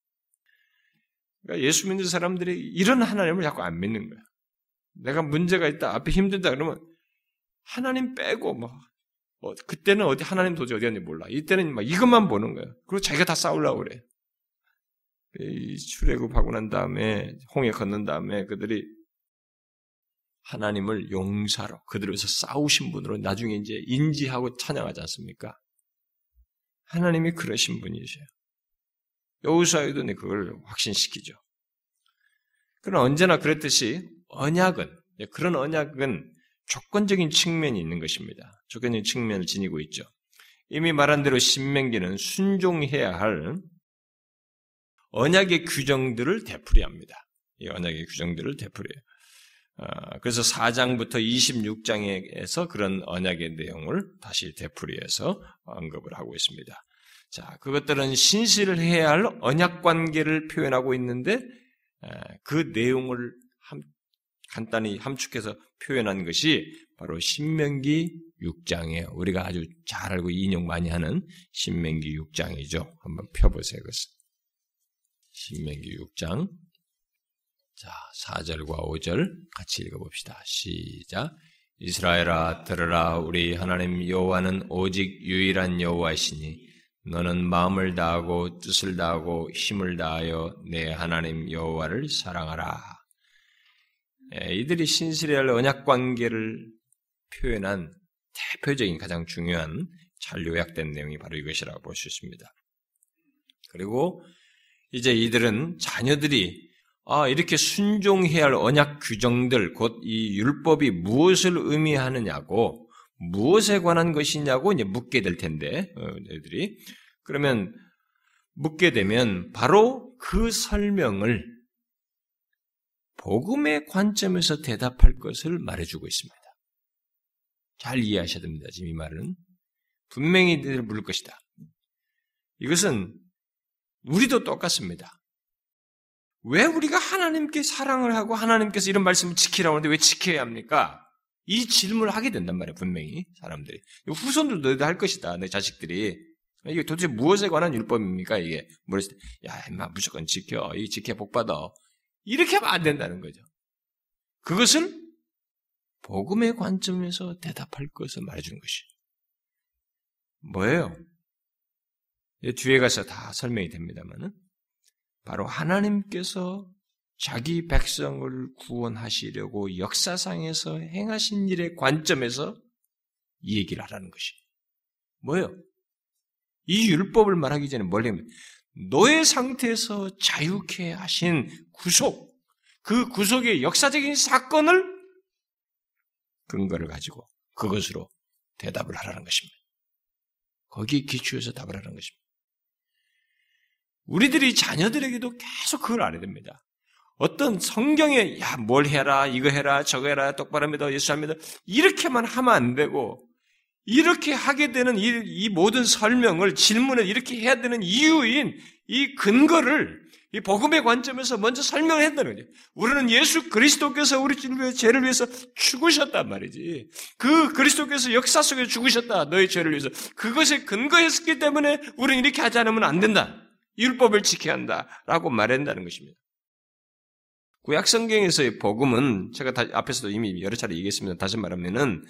그러니까 예수 믿는 사람들이 이런 하나님을 자꾸 안 믿는 거야. 내가 문제가 있다, 앞에 힘들다 그러면 하나님 빼고 뭐 어, 그때는 어디 하나님 도저히 어디 갔는지 몰라. 이때는 막 이것만 보는 거야. 그리고 자기가 다 싸우려고 그래. 출애굽하고 난 다음에 홍해 걷는 다음에 그들이 하나님을 용사로 그들에서 싸우신 분으로 나중에 이제 인지하고 찬양하지 않습니까? 하나님이 그러신 분이세요. 여우사에도 그걸 확신시키죠. 그러나 언제나 그랬듯이 언약은 그런 언약은 조건적인 측면이 있는 것입니다. 조건적인 측면을 지니고 있죠. 이미 말한 대로 신명기는 순종해야 할 언약의 규정들을 되풀이합니다. 이 언약의 규정들을 되풀이해요. 아, 그래서 4장부터 26장에서 그런 언약의 내용을 다시 되풀이해서 언급을 하고 있습니다. 자, 그것들은 신실을 해야 할 언약 관계를 표현하고 있는데 그 내용을 간단히 함축해서 표현한 것이 바로 신명기 6장이에요. 우리가 아주 잘 알고 인용 많이 하는 신명기 6장이죠. 한번 펴보세요. 그것을. 신명기 6장. 자, 4절과 5절 같이 읽어봅시다. 시작. 이스라엘아 들으라 우리 하나님 여호와는 오직 유일한 여호와이시니 너는 마음을 다하고 뜻을 다하고 힘을 다하여 내 하나님 여호와를 사랑하라. 예, 이들이 신실할 언약 관계를 표현한 대표적인 가장 중요한 잘 요약된 내용이 바로 이것이라고 볼 수 있습니다. 그리고 이제 이들은 자녀들이 아, 이렇게 순종해야 할 언약 규정들, 곧 이 율법이 무엇을 의미하느냐고, 무엇에 관한 것이냐고 이제 묻게 될 텐데, 어, 애들이. 그러면 묻게 되면 바로 그 설명을 복음의 관점에서 대답할 것을 말해주고 있습니다. 잘 이해하셔야 됩니다. 지금 이 말은. 분명히 이들을 물을 것이다. 이것은 우리도 똑같습니다. 왜 우리가 하나님께 사랑을 하고 하나님께서 이런 말씀을 지키라고 하는데 왜 지켜야 합니까? 이 질문을 하게 된단 말이에요, 분명히. 사람들이. 후손들도 너희도 할 것이다, 내 자식들이. 이게 도대체 무엇에 관한 율법입니까, 이게? 물었을 때, 야, 임마, 무조건 지켜. 이 지켜 복받아. 이렇게 하면 안 된다는 거죠. 그것을 복음의 관점에서 대답할 것을 말해주는 것이. 뭐예요? 뒤에 가서 다 설명이 됩니다만은. 바로 하나님께서 자기 백성을 구원하시려고 역사상에서 행하신 일의 관점에서 이 얘기를 하라는 것이. 뭐예요? 이 율법을 말하기 전에 뭘 하면 노예 상태에서 자유케 하신 구속, 그 구속의 역사적인 사건을 근거를 가지고 그것으로 대답을 하라는 것입니다. 거기에 기초해서 답을 하는 것입니다. 우리들이 자녀들에게도 계속 그걸 알아야 됩니다. 어떤 성경에 야 뭘 해라 이거 해라 저거 해라 똑바로 믿어 예수 안 믿어 이렇게만 하면 안 되고 이렇게 하게 되는 이, 이 모든 설명을 질문을 이렇게 해야 되는 이유인 이 근거를 이 복음의 관점에서 먼저 설명을 했다는 거죠. 우리는 예수 그리스도께서 우리 죄를 위해서 죽으셨단 말이지. 그 그리스도께서 역사 속에 죽으셨다. 너의 죄를 위해서. 그것에 근거했기 때문에 우리는 이렇게 하지 않으면 안 된다. 율법을 지켜야 한다. 라고 말한다는 것입니다. 구약 성경에서의 복음은 제가 앞에서도 이미 여러 차례 얘기했습니다. 다시 말하면은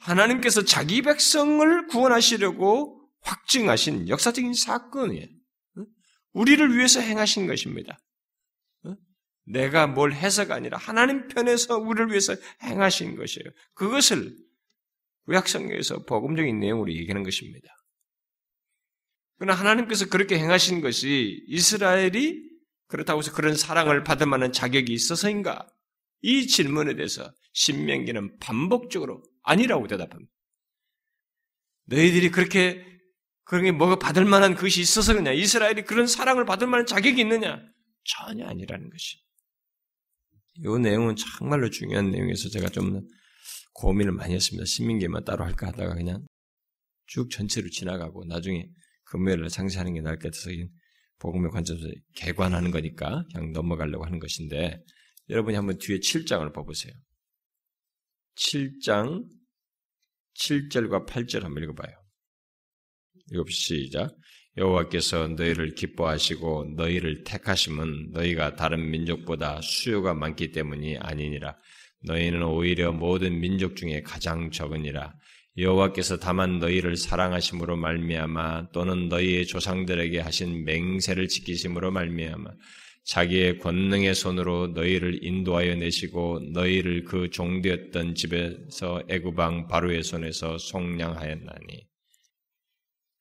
하나님께서 자기 백성을 구원하시려고 확증하신 역사적인 사건이에요. 우리를 위해서 행하신 것입니다. 내가 뭘 해서가 아니라 하나님 편에서 우리를 위해서 행하신 것이에요. 그것을 구약성경에서 복음적인 내용으로 얘기하는 것입니다. 그러나 하나님께서 그렇게 행하신 것이 이스라엘이 그렇다고 해서 그런 사랑을 받을 만한 자격이 있어서인가? 이 질문에 대해서 신명기는 반복적으로 아니라고 대답합니다. 너희들이 그렇게 그런 게 뭐가 받을 만한 것이 있어서 그냐? 이스라엘이 그런 사랑을 받을 만한 자격이 있느냐? 전혀 아니라는 것이. 이 내용은 정말로 중요한 내용에서 제가 좀 고민을 많이 했습니다. 신민계만 따로 할까 하다가 그냥 쭉 전체로 지나가고 나중에 금요일날 상세하는 게 나을 것 같아서 복음의 관점에서 개관하는 거니까 그냥 넘어가려고 하는 것인데 여러분이 한번 뒤에 7장을 봐보세요. 7장 7절과 8절 한번 읽어봐요. 읽어 시작. 여호와께서 너희를 기뻐하시고 너희를 택하심은 너희가 다른 민족보다 수요가 많기 때문이 아니니라. 너희는 오히려 모든 민족 중에 가장 적으니라. 여호와께서 다만 너희를 사랑하심으로 말미암아 또는 너희의 조상들에게 하신 맹세를 지키심으로 말미암아 자기의 권능의 손으로 너희를 인도하여 내시고 너희를 그 종되었던 집에서 애구방 바로의 손에서 속량하였나니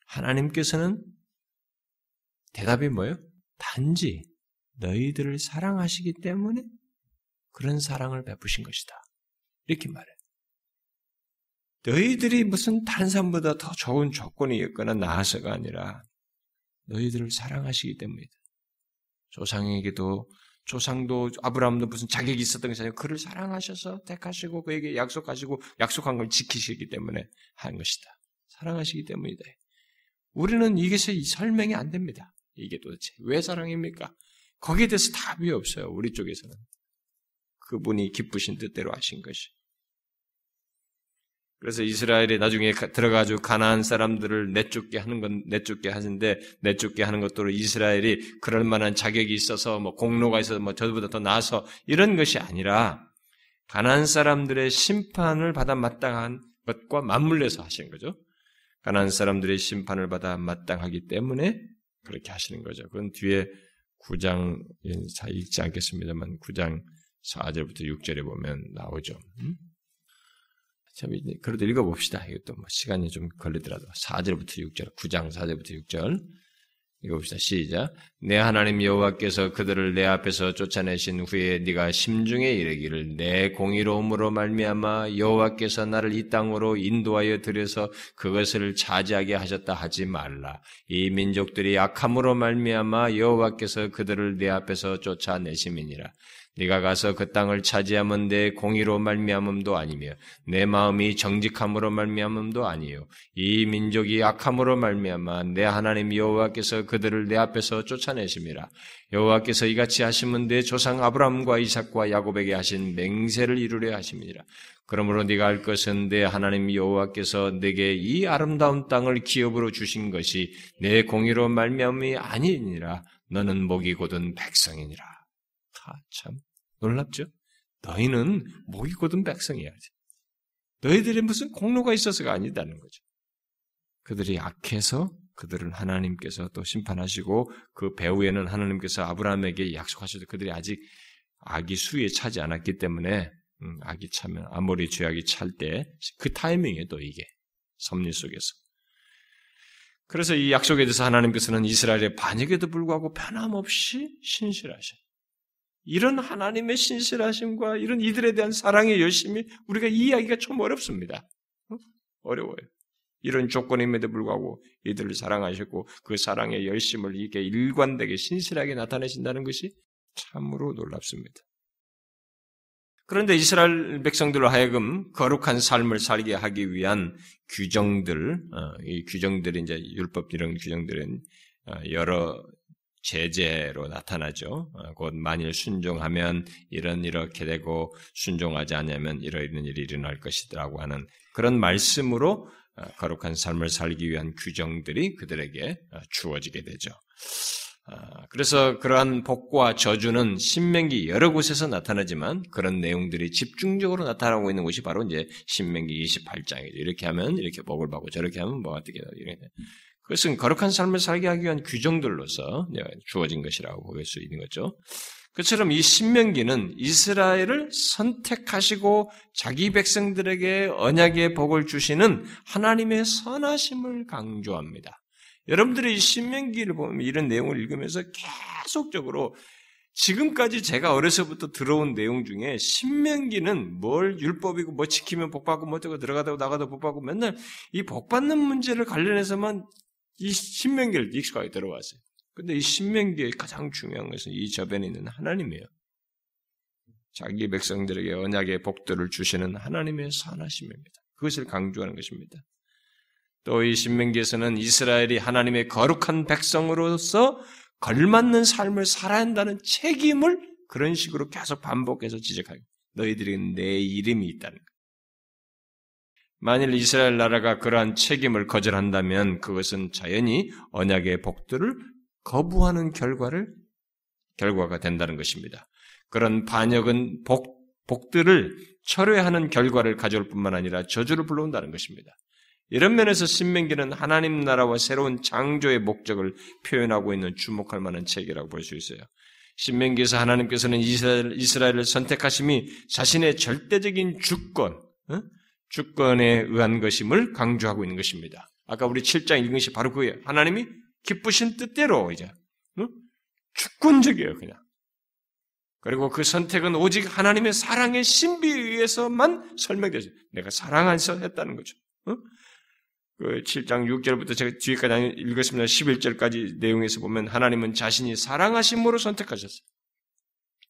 하나님께서는 대답이 뭐예요? 단지 너희들을 사랑하시기 때문에 그런 사랑을 베푸신 것이다. 이렇게 말해요. 너희들이 무슨 다른 사람보다 더 좋은 조건이 있거나 나아서가 아니라 너희들을 사랑하시기 때문이다. 조상에게도 조상도 아브라함도 무슨 자격이 있었던 것이 아니라 그를 사랑하셔서 택하시고 그에게 약속하시고 약속한 걸 지키시기 때문에 한 것이다. 사랑하시기 때문이다. 우리는 이것이 설명이 안 됩니다. 이게 도대체 왜 사랑입니까? 거기에 대해서 답이 없어요. 우리 쪽에서는. 그분이 기쁘신 뜻대로 하신 것이. 그래서 이스라엘이 나중에 들어가지고 가나안 사람들을 내쫓게 하는 건 내쫓게 하는데 내쫓게 하는 것도 이스라엘이 그럴 만한 자격이 있어서 뭐 공로가 있어서 뭐 저보다 더 나아서 이런 것이 아니라 가나안 사람들의 심판을 받아 마땅한 것과 맞물려서 하시는 거죠. 가나안 사람들의 심판을 받아 마땅하기 때문에 그렇게 하시는 거죠. 그건 뒤에 9장 잘 읽지 않겠습니다만 9장 4절부터 6절에 보면 나오죠. 음? 참, 그래도 읽어봅시다. 이것도 뭐 시간이 좀 걸리더라도. 4절부터 6절, 9장 4절부터 6절. 읽어봅시다. 시작. 내 하나님 여호와께서 그들을 내 앞에서 쫓아내신 후에 네가 심중에 이르기를 내 공의로움으로 말미암아 여호와께서 나를 이 땅으로 인도하여 들여서 그것을 차지하게 하셨다 하지 말라. 이 민족들이 악함으로 말미암아 여호와께서 그들을 내 앞에서 쫓아내심이니라. 네가 가서 그 땅을 차지하면 내 공의로 말미암음도 아니며 내 마음이 정직함으로 말미암음도 아니요. 이 민족이 악함으로 말미암아 내 하나님 여호와께서 그들을 내 앞에서 쫓아내심이라. 여호와께서 이같이 하시면 내 조상 아브라함과 이삭과 야곱에게 하신 맹세를 이루려 하심이니라. 그러므로 네가 알 것은 내 하나님 여호와께서 내게 이 아름다운 땅을 기업으로 주신 것이 내 공의로 말미암이 아니니라. 너는 목이 곧은 백성이니라. 아, 참 놀랍죠? 너희는 목이 곧은 백성이야지. 너희들이 무슨 공로가 있어서가 아니다는 거죠. 그들이 악해서 그들은 하나님께서 또 심판하시고 그 배후에는 하나님께서 아브라함에게 약속하셔도 그들이 아직 악이 수위에 차지 않았기 때문에 음, 악이 차면 아무리 죄악이 찰 때 그 타이밍에 또 이게 섭리 속에서 그래서 이 약속에 대해서 하나님께서는 이스라엘의 반역에도 불구하고 변함없이 신실하셔. 이런 하나님의 신실하심과 이런 이들에 대한 사랑의 열심이 우리가 이해하기가 좀 어렵습니다. 어? 어려워요. 이런 조건임에도 불구하고 이들을 사랑하셨고 그 사랑의 열심을 이게 일관되게 신실하게 나타내신다는 것이 참으로 놀랍습니다. 그런데 이스라엘 백성들로 하여금 거룩한 삶을 살게 하기 위한 규정들, 어, 이 규정들이 이제 율법 이런 규정들은 어, 여러 제재로 나타나죠. 어, 곧 만일 순종하면 이런 이렇게 되고 순종하지 않으면 이러이런 일이 일어날 것이라고 하는 그런 말씀으로 거룩한 삶을 살기 위한 규정들이 그들에게 주어지게 되죠. 아, 그래서 그러한 복과 저주는 신명기 여러 곳에서 나타나지만 그런 내용들이 집중적으로 나타나고 있는 곳이 바로 이제 신명기 28장이죠. 이렇게 하면 이렇게 복을 받고 저렇게 하면 뭐가 되게 이렇게 그것은 거룩한 삶을 살게 하기 위한 규정들로서 주어진 것이라고 볼 수 있는 거죠. 그처럼 이 신명기는 이스라엘을 선택하시고 자기 백성들에게 언약의 복을 주시는 하나님의 선하심을 강조합니다. 여러분들이 신명기를 보면 이런 내용을 읽으면서 계속적으로 지금까지 제가 어려서부터 들어온 내용 중에 신명기는 뭘 율법이고 뭐 지키면 복 받고 뭐 어쩌고 들어가다 나가다 복 받고 맨날 이 복 받는 문제를 관련해서만 이 신명기를 익숙하게 들어왔어요. 근데 이 신명기의 가장 중요한 것은 이 저변에 있는 하나님이에요. 자기 백성들에게 언약의 복들을 주시는 하나님의 선하심입니다. 그것을 강조하는 것입니다. 또 이 신명기에서는 이스라엘이 하나님의 거룩한 백성으로서 걸맞는 삶을 살아야 한다는 책임을 그런 식으로 계속 반복해서 지적하고 너희들이 내 이름이 있다는 것. 만일 이스라엘 나라가 그러한 책임을 거절한다면 그것은 자연히 언약의 복들을 거부하는 결과를 결과가 된다는 것입니다. 그런 반역은 복, 복들을 철회하는 결과를 가져올 뿐만 아니라 저주를 불러온다는 것입니다. 이런 면에서 신명기는 하나님 나라와 새로운 창조의 목적을 표현하고 있는 주목할 만한 책이라고 볼 수 있어요. 신명기에서 하나님께서는 이스라엘, 이스라엘을 선택하심이 자신의 절대적인 주권, 어? 주권에 의한 것임을 강조하고 있는 것입니다. 아까 우리 7장 읽은 것이 바로 그예요. 하나님이 기쁘신 뜻대로 이제 어? 주권적이에요, 그냥. 그리고 그 선택은 오직 하나님의 사랑의 신비에 의해서만 설명되죠. 내가 사랑해서 했다는 거죠. 어? 그 7장 6절부터 제가 뒤에까지 읽었습니다. 11절까지 내용에서 보면 하나님은 자신이 사랑하심으로 선택하셨어요.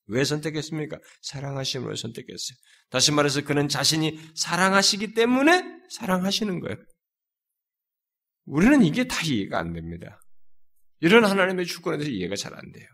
왜 선택했습니까? 사랑하심으로 선택했어요. 다시 말해서 그는 자신이 사랑하시기 때문에 사랑하시는 거예요. 우리는 이게 다 이해가 안 됩니다. 이런 하나님의 주권에 대해서 이해가 잘 안 돼요.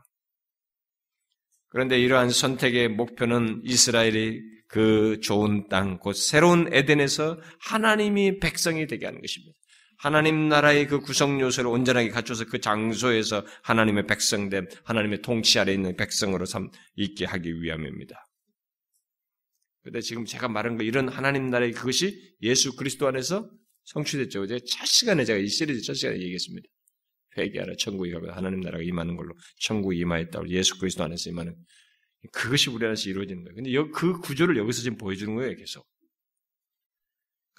그런데 이러한 선택의 목표는 이스라엘이 그 좋은 땅, 곧 새로운 에덴에서 하나님이 백성이 되게 하는 것입니다. 하나님 나라의 그 구성 요소를 온전하게 갖춰서 그 장소에서 하나님의 백성됨, 하나님의 통치 아래 있는 백성으로 삼 있게 하기 위함입니다. 근데 지금 제가 말한 거 이런 하나님 나라의 그것이 예수 그리스도 안에서 성취됐죠. 이제 첫 시간에 제가 이 시리즈 첫 시간에 얘기했습니다. 회개하라 천국이 가고 하나님 나라가 임하는 걸로 천국이 임하였다고 예수 그리스도 안에서 임하는 그것이 우리 안에서 이루어지는 거예요. 근데 그 구조를 여기서 지금 보여주는 거예요, 계속.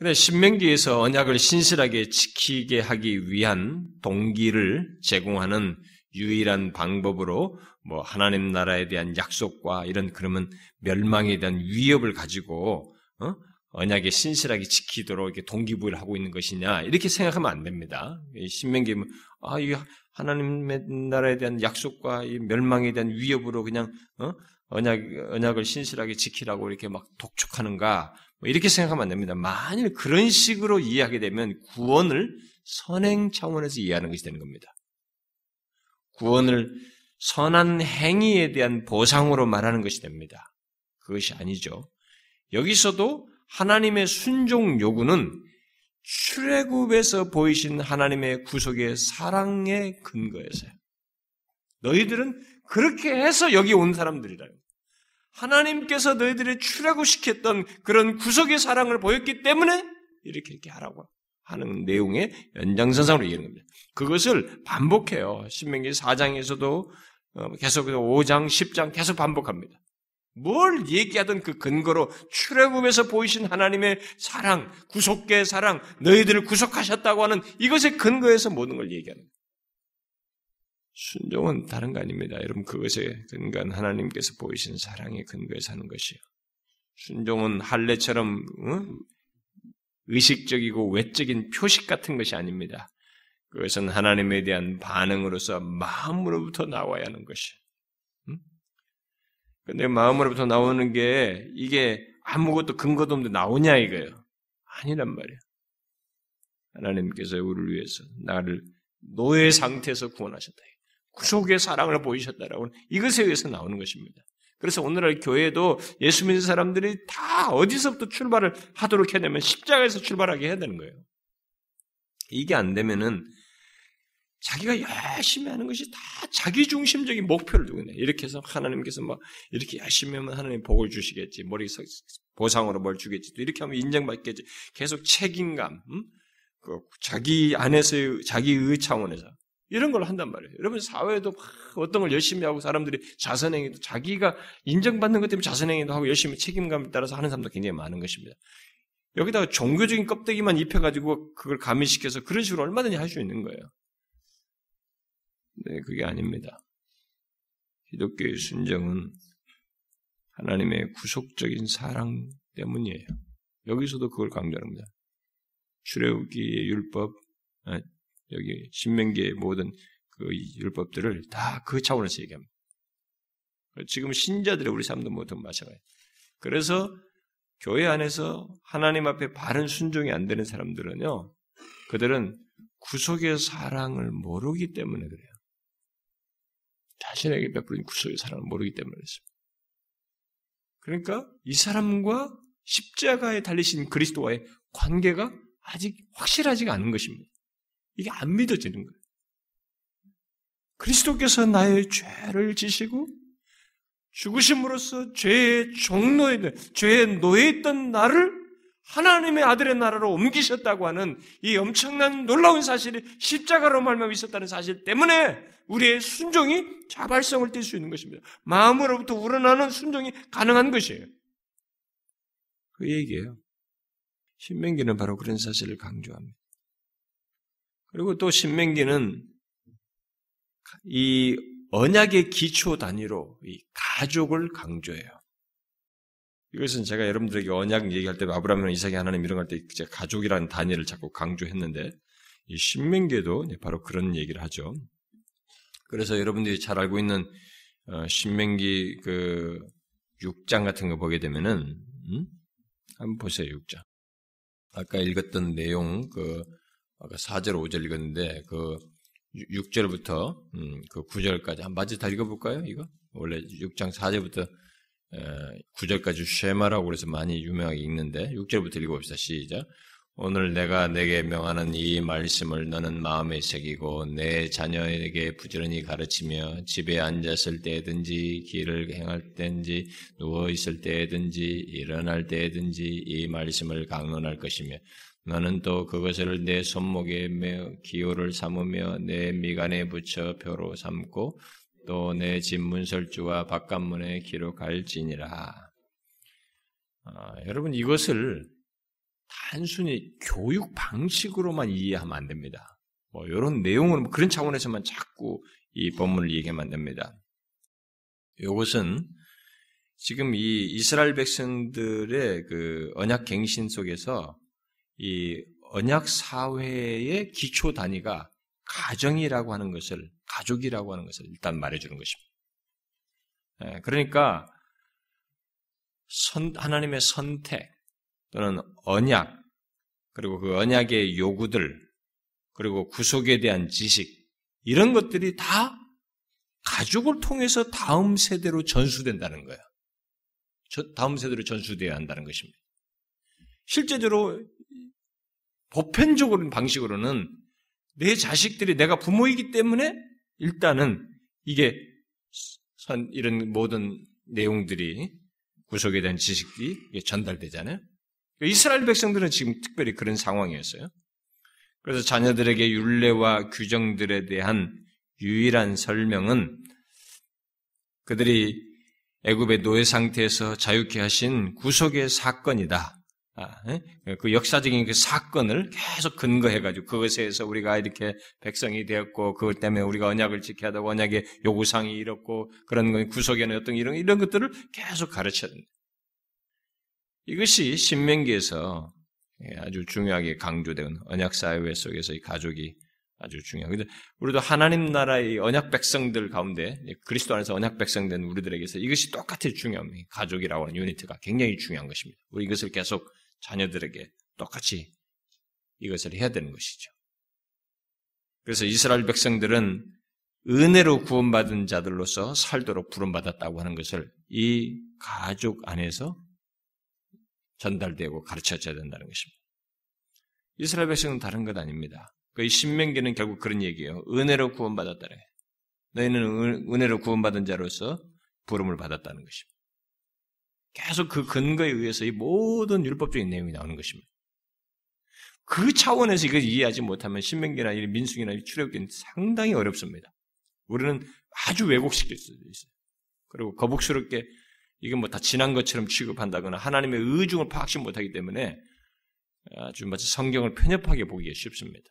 근데 신명기에서 언약을 신실하게 지키게 하기 위한 동기를 제공하는 유일한 방법으로 뭐 하나님 나라에 대한 약속과 이런 그러면 멸망에 대한 위협을 가지고 어? 언약에 신실하게 지키도록 이렇게 동기부여를 하고 있는 것이냐 이렇게 생각하면 안 됩니다. 신명기 아 이게 하나님의 나라에 대한 약속과 이 멸망에 대한 위협으로 그냥 어? 언약 언약을 신실하게 지키라고 이렇게 막 독촉하는가 뭐 이렇게 생각하면 안 됩니다. 만일 그런 식으로 이해하게 되면 구원을 선행 차원에서 이해하는 것이 되는 겁니다. 구원을 선한 행위에 대한 보상으로 말하는 것이 됩니다. 그것이 아니죠. 여기서도 하나님의 순종 요구는 출애굽에서 보이신 하나님의 구속의 사랑의 근거에서요. 너희들은 그렇게 해서 여기 온 사람들이다. 하나님께서 너희들의 출애굽시켰던 그런 구속의 사랑을 보였기 때문에 이렇게 이렇게 하라고 하는 내용의 연장선상으로 얘기하는 겁니다. 그것을 반복해요. 신명기 4장에서도 어, 계속 5장, 10장 계속 반복합니다. 뭘 얘기하든 그 근거로 출애굽에서 보이신 하나님의 사랑, 구속계의 사랑, 너희들을 구속하셨다고 하는 이것의 근거에서 모든 걸 얘기하는 거예요. 순종은 다른 거 아닙니다. 여러분 그것에 근거한 하나님께서 보이신 사랑의 근거에서 하는 것이요. 순종은 할례처럼 어? 의식적이고 외적인 표식 같은 것이 아닙니다. 그것은 하나님에 대한 반응으로서 마음으로부터 나와야 하는 것이. 근데 마음으로부터 나오는 게 이게 아무것도 근거도 없는데 나오냐 이거예요. 아니란 말이에요. 하나님께서 우리를 위해서 나를 노예 상태에서 구원하셨다. 구속의 사랑을 보이셨다라고 이것에 의해서 나오는 것입니다. 그래서 오늘날 교회도 예수 믿는 사람들이 다 어디서부터 출발을 하도록 해야 되면 십자가에서 출발하게 해야 되는 거예요. 이게 안 되면은 자기가 열심히 하는 것이 다 자기 중심적인 목표를 두고 있네. 이렇게 해서 하나님께서 막 이렇게 열심히 하면 하나님 복을 주시겠지. 머리 보상으로 뭘 주겠지. 또 이렇게 하면 인정받겠지. 계속 책임감, 음? 그 자기 안에서의 자기의 차원에서 이런 걸 한단 말이에요. 여러분 사회에도 막 어떤 걸 열심히 하고 사람들이 자선행위도 자기가 인정받는 것 때문에 자선행위도 하고 열심히 책임감에 따라서 하는 사람도 굉장히 많은 것입니다. 여기다가 종교적인 껍데기만 입혀가지고 그걸 가미시켜서 그런 식으로 얼마든지 할 수 있는 거예요. 네, 그게 아닙니다. 기독교의 순정은 하나님의 구속적인 사랑 때문이에요. 여기서도 그걸 강조합니다. 출애굽기의 율법, 아, 여기 신명기의 모든 그 율법들을 다 그 차원에서 얘기합니다. 지금 신자들의 우리 삶도 모두 마찬가지. 그래서 교회 안에서 하나님 앞에 바른 순종이 안 되는 사람들은요, 그들은 구속의 사랑을 모르기 때문에 그래요. 자신에게 베풀린 구속의 사랑을 모르기 때문에 그렇습니다. 그러니까 이 사람과 십자가에 달리신 그리스도와의 관계가 아직 확실하지가 않은 것입니다. 이게 안 믿어지는 거예요. 그리스도께서 나의 죄를 지시고 죽으심으로써 죄의 종로에 죄의 노예 있던 나를 하나님의 아들의 나라로 옮기셨다고 하는 이 엄청난 놀라운 사실이 십자가로 말미암아 있었다는 사실 때문에 우리의 순종이 자발성을 띨 수 있는 것입니다. 마음으로부터 우러나는 순종이 가능한 것이에요. 그 얘기예요. 신명기는 바로 그런 사실을 강조합니다. 그리고 또 신명기는 이 언약의 기초 단위로 이 가족을 강조해요. 이것은 제가 여러분들에게 언약 얘기할 때 아브라함이나 이삭이 하나님 이런 할때 가족이라는 단위를 자꾸 강조했는데 이 신명기에도 바로 그런 얘기를 하죠. 그래서 여러분들이 잘 알고 있는 어, 신명기 그 6장 같은 거 보게 되면은 음? 한번 보세요 6장. 아까 읽었던 내용 그 아까 4절 5절 읽었는데 그 6절부터 음, 그 9절까지 한 마디 다 읽어볼까요? 이거 원래 6장 4절부터 9절까지 쉐마라고 그래서 많이 유명하게 읽는데 6절부터 읽어봅시다. 시작. 오늘 내가 내게 명하는 이 말씀을 너는 마음에 새기고 내 자녀에게 부지런히 가르치며 집에 앉았을 때든지 길을 행할 때든지 누워 있을 때든지 일어날 때든지 이 말씀을 강론할 것이며 너는 또 그것을 내 손목에 매 기호를 삼으며 내 미간에 붙여 표로 삼고 또 내 집 문설주와 바깥문에 기록할지니라. 아, 여러분 이것을 단순히 교육 방식으로만 이해하면 안 됩니다. 뭐 이런 내용은 뭐 그런 차원에서만 자꾸 이 본문을 얘기하면 안 됩니다. 이것은 지금 이 이스라엘 백성들의 그 언약 갱신 속에서 이 언약 사회의 기초 단위가 가정이라고 하는 것을 가족이라고 하는 것을 일단 말해주는 것입니다. 예, 그러니까 선, 하나님의 선택 또는 언약 그리고 그 언약의 요구들 그리고 구속에 대한 지식 이런 것들이 다 가족을 통해서 다음 세대로 전수된다는 거예요. 다음 세대로 전수되어야 한다는 것입니다. 실제적으로 보편적으로 방식으로는 내 자식들이 내가 부모이기 때문에 일단은 이게 선 이런 모든 내용들이 구속에 대한 지식이 전달되잖아요. 이스라엘 백성들은 지금 특별히 그런 상황이었어요. 그래서 자녀들에게 윤례와 규정들에 대한 유일한 설명은 그들이 애굽의 노예 상태에서 자유케 하신 구속의 사건이다. 아, 그 역사적인 그 사건을 계속 근거해가지고 그것에서 우리가 이렇게 백성이 되었고 그것 때문에 우리가 언약을 지켜야 되고 언약의 요구사항이 이렇고 그런 구속에는 어떤 이런 이런 것들을 계속 된다. 이것이 신명기에서 아주 중요하게 강조된 언약 사회 속에서 이 가족이 아주. 근데 우리도 하나님 나라의 언약 백성들 가운데 그리스도 안에서 언약 백성된 우리들에게서 이것이 똑같이 중요합니다. 가족이라고 하는 유니트가 굉장히 중요한 것입니다. 우리 이것을 계속 자녀들에게 똑같이 이것을 해야 되는 것이죠. 그래서 이스라엘 백성들은 은혜로 구원받은 자들로서 살도록 부름받았다고 하는 것을 이 가족 안에서 전달되고 가르쳐져야 된다는 것입니다. 이스라엘 백성은 다른 것 아닙니다. 그 신명기는 결국 그런 얘기예요. 은혜로 구원받았다래. 너희는 은혜로 구원받은 자로서 부름을 받았다는 것입니다. 계속 그 근거에 의해서 이 모든 율법적인 내용이 나오는 것입니다. 그 차원에서 이걸 이해하지 못하면 신명기나 민숙이나 출애굽기는 상당히 어렵습니다. 우리는 아주 왜곡시킬 수도 있어요. 그리고 거북스럽게 이건 뭐다 지난 것처럼 취급한다거나 하나님의 의중을 파악시 못하기 때문에 아주 마치 성경을 편협하게 보기가 쉽습니다.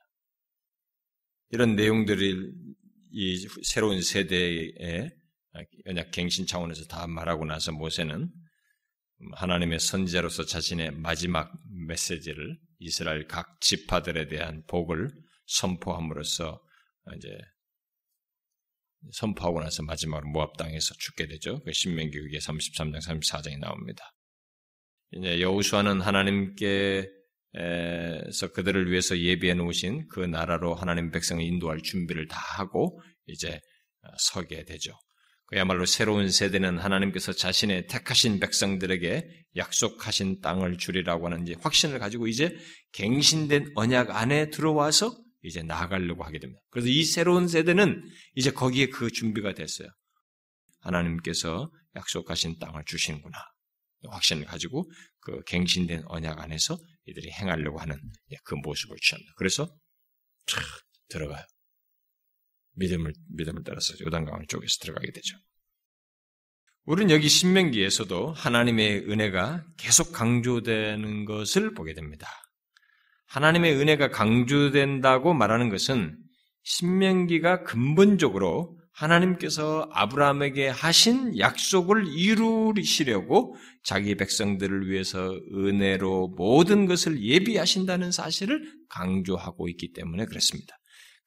이런 내용들을 이 새로운 세대의 연약 갱신 차원에서 다 말하고 나서 모세는 하나님의 선지자로서 자신의 마지막 메시지를 이스라엘 각 지파들에 대한 복을 선포함으로써 이제 선포하고 나서 마지막으로 모압 당에서 죽게 되죠. 그 신명기에 33장 34장이 나옵니다. 이제 여우수아는 하나님께 에서 그들을 위해서 예비해 놓으신 그 나라로 하나님 백성을 인도할 준비를 다 하고 이제 어, 서게 되죠. 그야말로 새로운 세대는 하나님께서 자신의 택하신 백성들에게 약속하신 땅을 주리라고 하는 이제 확신을 가지고 이제 갱신된 언약 안에 들어와서 이제 나아가려고 하게 됩니다. 그래서 이 새로운 세대는 이제 거기에 그 준비가 됐어요. 하나님께서 약속하신 땅을 주시는구나. 확신을 가지고 그 갱신된 언약 안에서 이들이 행하려고 하는 그 모습을 취합니다. 그래서 촥 들어가요. 믿음을 믿음을 따라서 요단강 쪽에서 들어가게 되죠. 우리는 여기 신명기에서도 하나님의 은혜가 계속 강조되는 것을 보게 됩니다. 하나님의 은혜가 강조된다고 말하는 것은 신명기가 근본적으로 하나님께서 아브라함에게 하신 약속을 이루시려고 자기 백성들을 위해서 은혜로 모든 것을 예비하신다는 사실을 강조하고 있기 때문에 그렇습니다.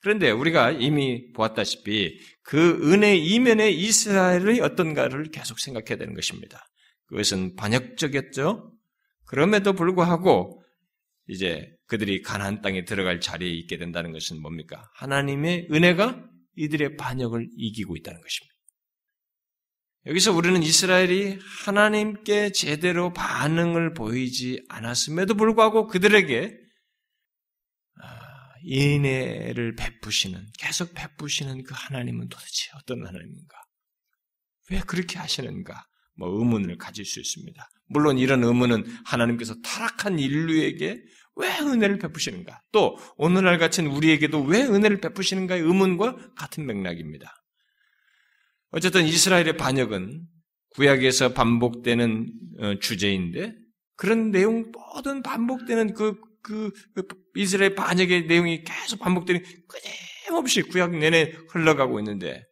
그런데 우리가 이미 보았다시피 그 은혜 이면에 이스라엘의 어떤가를 계속 생각해야 되는 것입니다. 그것은 반역적이었죠. 그럼에도 불구하고 이제 그들이 가나안 땅에 들어갈 자리에 있게 된다는 것은 뭡니까? 하나님의 은혜가 이들의 반역을 이기고 있다는 것입니다. 여기서 우리는 이스라엘이 하나님께 제대로 반응을 보이지 않았음에도 불구하고 그들에게 아, 인애를 베푸시는, 계속 베푸시는 그 하나님은 도대체 어떤 하나님인가? 왜 그렇게 하시는가? 뭐 의문을 가질 수 있습니다. 물론 이런 의문은 하나님께서 타락한 인류에게 왜 은혜를 베푸시는가? 또 오늘날 같은 우리에게도 왜 은혜를 베푸시는가의 의문과 같은 맥락입니다. 어쨌든 이스라엘의 반역은 구약에서 반복되는 어, 주제인데 그런 내용 모든 반복되는 그, 그, 그 이스라엘 반역의 내용이 계속 반복되는 끊임없이 구약 내내 흘러가고 있는데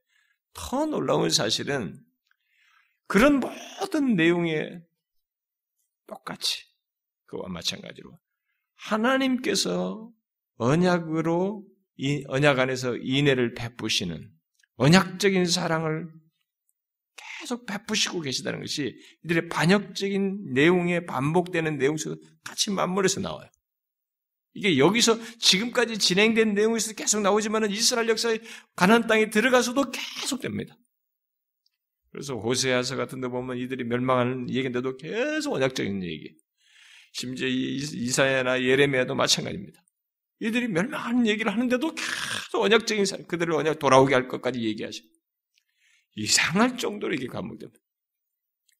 더 놀라운 사실은 그런 모든 내용에 똑같이 그와 마찬가지로 하나님께서 언약으로 이 언약 안에서 인애를 베푸시는 언약적인 사랑을 계속 베푸시고 계시다는 것이 이들의 반역적인 내용에 반복되는 내용 속에 같이 맞물려서 나와요. 이게 여기서 지금까지 진행된 내용에서 계속 나오지만은 이스라엘 역사의 가나안 땅에 들어가서도 계속 됩니다. 그래서 호세아서 같은 데 보면 이들이 멸망하는 얘기인데도 계속 언약적인 얘기. 심지어 이사야나 예레미야도 마찬가지입니다. 이들이 멸망하는 얘기를 하는데도 계속 언약적인 사람, 그들을 언약 돌아오게 할 것까지 얘기하셔. 이상할 정도로 이게 감목됩니다.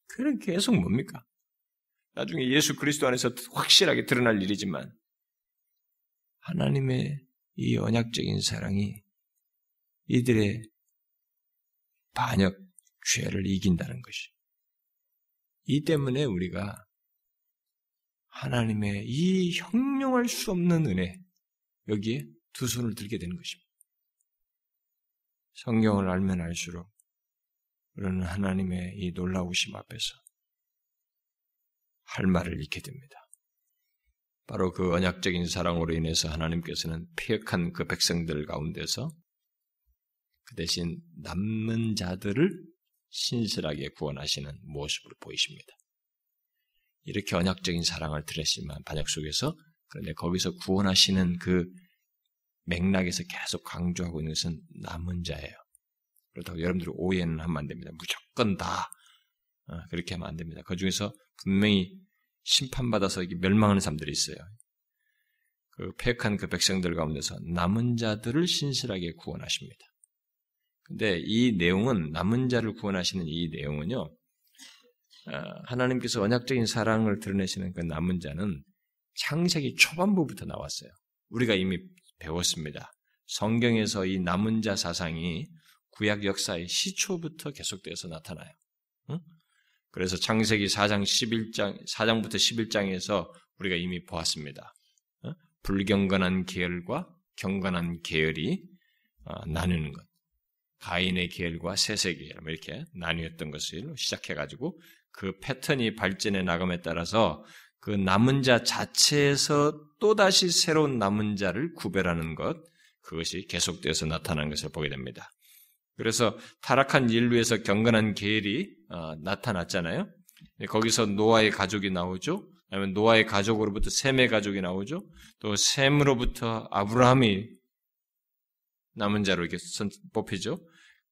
그는 계속 뭡니까? 나중에 예수 그리스도 안에서 확실하게 드러날 일이지만 하나님의 이 언약적인 사랑이 이들의 반역 죄를 이긴다는 것이. 이 때문에 우리가 하나님의 이 형용할 수 없는 은혜, 여기에 두 손을 들게 되는 것입니다. 성경을 알면 알수록 우리는 하나님의 이 놀라우심 앞에서 할 말을 잃게 됩니다. 바로 그 언약적인 사랑으로 인해서 하나님께서는 폐역한 그 백성들 가운데서 그 대신 남는 자들을 신실하게 구원하시는 모습을 보이십니다. 이렇게 언약적인 사랑을 드렸지만 반역 속에서 그런데 거기서 구원하시는 그 맥락에서 계속 강조하고 있는 것은 남은 자예요. 그렇다고 여러분들이 오해는 하면 안 됩니다. 무조건 다 어, 그렇게 하면 안 됩니다. 그 중에서 분명히 심판받아서 멸망하는 사람들이 있어요. 그 폐역한 그 백성들 가운데서 남은 자들을 신실하게 구원하십니다. 근데 이 내용은 남은 자를 구원하시는 이 내용은요. 어, 하나님께서 언약적인 사랑을 드러내시는 그 남은 자는 창세기 초반부부터 나왔어요. 우리가 이미 배웠습니다. 성경에서 이 남은 자 사상이 구약 역사의 시초부터 계속되어서 나타나요. 응? 그래서 창세기 4장 11장 4장부터 11장에서 우리가 이미 보았습니다. 어? 불경건한 계열과 경건한 계열이 어, 나누는 것. 가인의 계열과 셋의 계열 뭐 이렇게 나뉘었던 것을 시작해 가지고 그 패턴이 발전해 나감에 따라서 그 남은 자 자체에서 또다시 새로운 남은 자를 구별하는 것 그것이 계속되어서 나타나는 것을 보게 됩니다. 그래서 타락한 인류에서 경건한 계열이 어, 나타났잖아요. 거기서 노아의 가족이 나오죠. 아니면 노아의 가족으로부터 셈의 가족이 나오죠. 또 셈으로부터 아브라함이 남은 자로 이렇게 뽑히죠.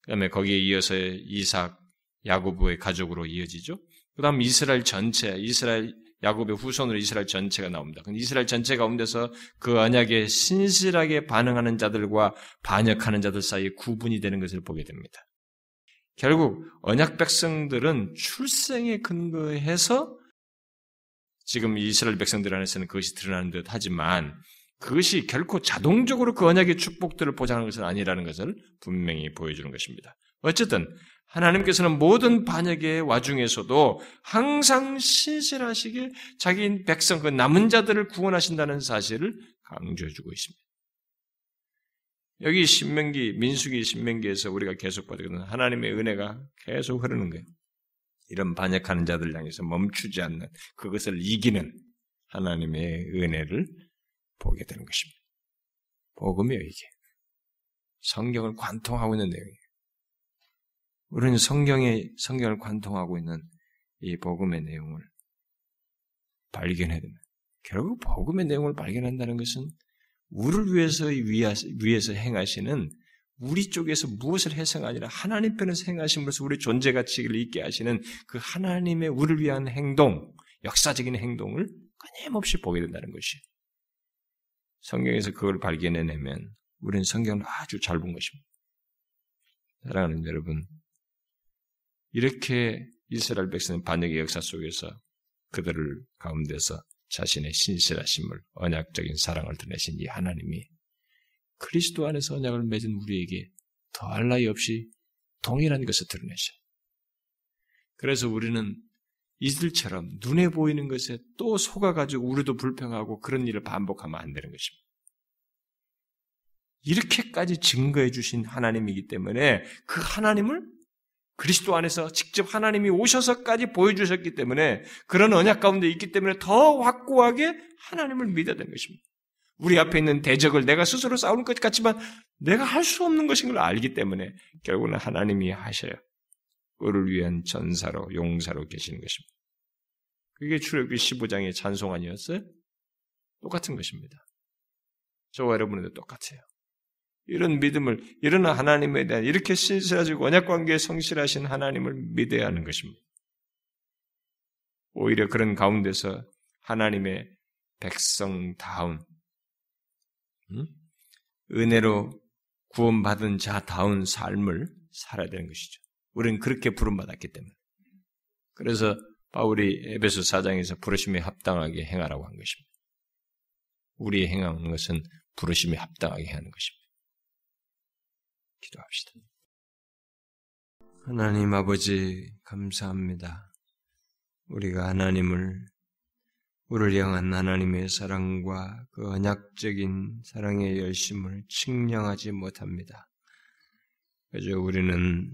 그다음에 거기에 이어서 이삭, 야고보의 가족으로 이어지죠. 그다음 이스라엘 전체, 이스라엘 야곱의 후손으로 이스라엘 전체가 나옵니다. 이스라엘 전체 가운데서 그 언약에 신실하게 반응하는 자들과 반역하는 자들 사이에 구분이 되는 것을 보게 됩니다. 결국 언약 백성들은 출생에 근거해서 지금 이스라엘 백성들 안에서는 그것이 드러나는 듯 하지만 그것이 결코 자동적으로 그 언약의 축복들을 보장하는 것은 아니라는 것을 분명히 보여주는 것입니다. 어쨌든 하나님께서는 모든 반역의 와중에서도 항상 신실하시게 자기 백성, 그 남은 자들을 구원하신다는 사실을 강조해 주고 있습니다. 여기 신명기, 민수기 신명기에서 우리가 계속 보는 하나님의 은혜가 계속 흐르는 거예요. 이런 반역하는 자들 향해서 멈추지 않는 그것을 이기는 하나님의 은혜를 보게 되는 것입니다. 복음이에요, 이게. 성경을 관통하고 있는 내용이에요. 우리는 성경의 성경을 관통하고 있는 이 복음의 내용을 발견해야 됩니다. 결국 복음의 내용을 발견한다는 것은 우리를 위해서 위해서 행하시는 우리 쪽에서 무엇을 해서가 아니라 하나님 편에서 행하심으로써 우리 존재 가치를 있게 하시는 그 하나님의 우리를 위한 행동, 역사적인 행동을 끊임없이 보게 된다는 것이 성경에서 그걸 발견해내면 우리는 성경을 아주 잘 본 것입니다. 사랑하는 여러분, 이렇게 이스라엘 백성은 반역의 역사 속에서 그들을 가운데서 자신의 신실하심을 언약적인 사랑을 드러내신 이 하나님이 그리스도 안에서 언약을 맺은 우리에게 더할 나위 없이 동일한 것을 드러내셔. 그래서 우리는 이들처럼 눈에 보이는 것에 또 속아가지고 우리도 불평하고 그런 일을 반복하면 안 되는 것입니다. 이렇게까지 증거해 주신 하나님이기 때문에 그 하나님을 그리스도 안에서 직접 하나님이 오셔서까지 보여주셨기 때문에 그런 언약 가운데 있기 때문에 더 확고하게 하나님을 믿어야 되는 것입니다. 우리 앞에 있는 대적을 내가 스스로 싸우는 것 같지만 내가 할 수 없는 것인 걸 알기 때문에 결국은 하나님이 하셔요. 우리를 위한 전사로 용사로 계시는 것입니다. 그게 출애굽기 15장의 찬송 아니었어요? 똑같은 것입니다. 저와 여러분도 똑같아요. 이런 믿음을, 이런 하나님에 대한 이렇게 신실하시고 언약 관계에 성실하신 하나님을 믿어야 하는 것입니다. 오히려 그런 가운데서 하나님의 백성다운, 음? 은혜로 구원받은 자다운 삶을 살아야 되는 것이죠. 우리는 그렇게 부름받았기 때문에. 그래서 바울이 에베소 4장에서 부르심에 합당하게 행하라고 한 것입니다. 우리 행하는 것은 부르심에 합당하게 하는 것입니다. 기도합시다. 하나님 아버지 감사합니다. 우리가 하나님을 우리를 향한 하나님의 사랑과 그 언약적인 사랑의 열심을 측량하지 못합니다. 그저 우리는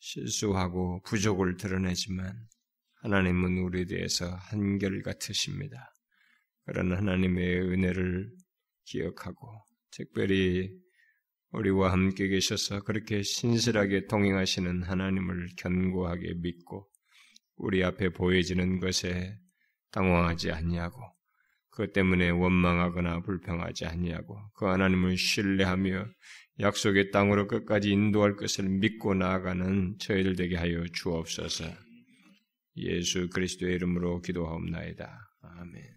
실수하고 부족을 드러내지만 하나님은 우리에 대해서 한결같으십니다. 그런 하나님의 은혜를 기억하고 특별히 우리와 함께 계셔서 그렇게 신실하게 동행하시는 하나님을 견고하게 믿고 우리 앞에 보여지는 것에 당황하지 아니하고 그 때문에 원망하거나 불평하지 아니하고 그 하나님을 신뢰하며 약속의 땅으로 끝까지 인도할 것을 믿고 나아가는 저희들 되게 하여 주옵소서. 예수 그리스도의 이름으로 기도하옵나이다. 아멘.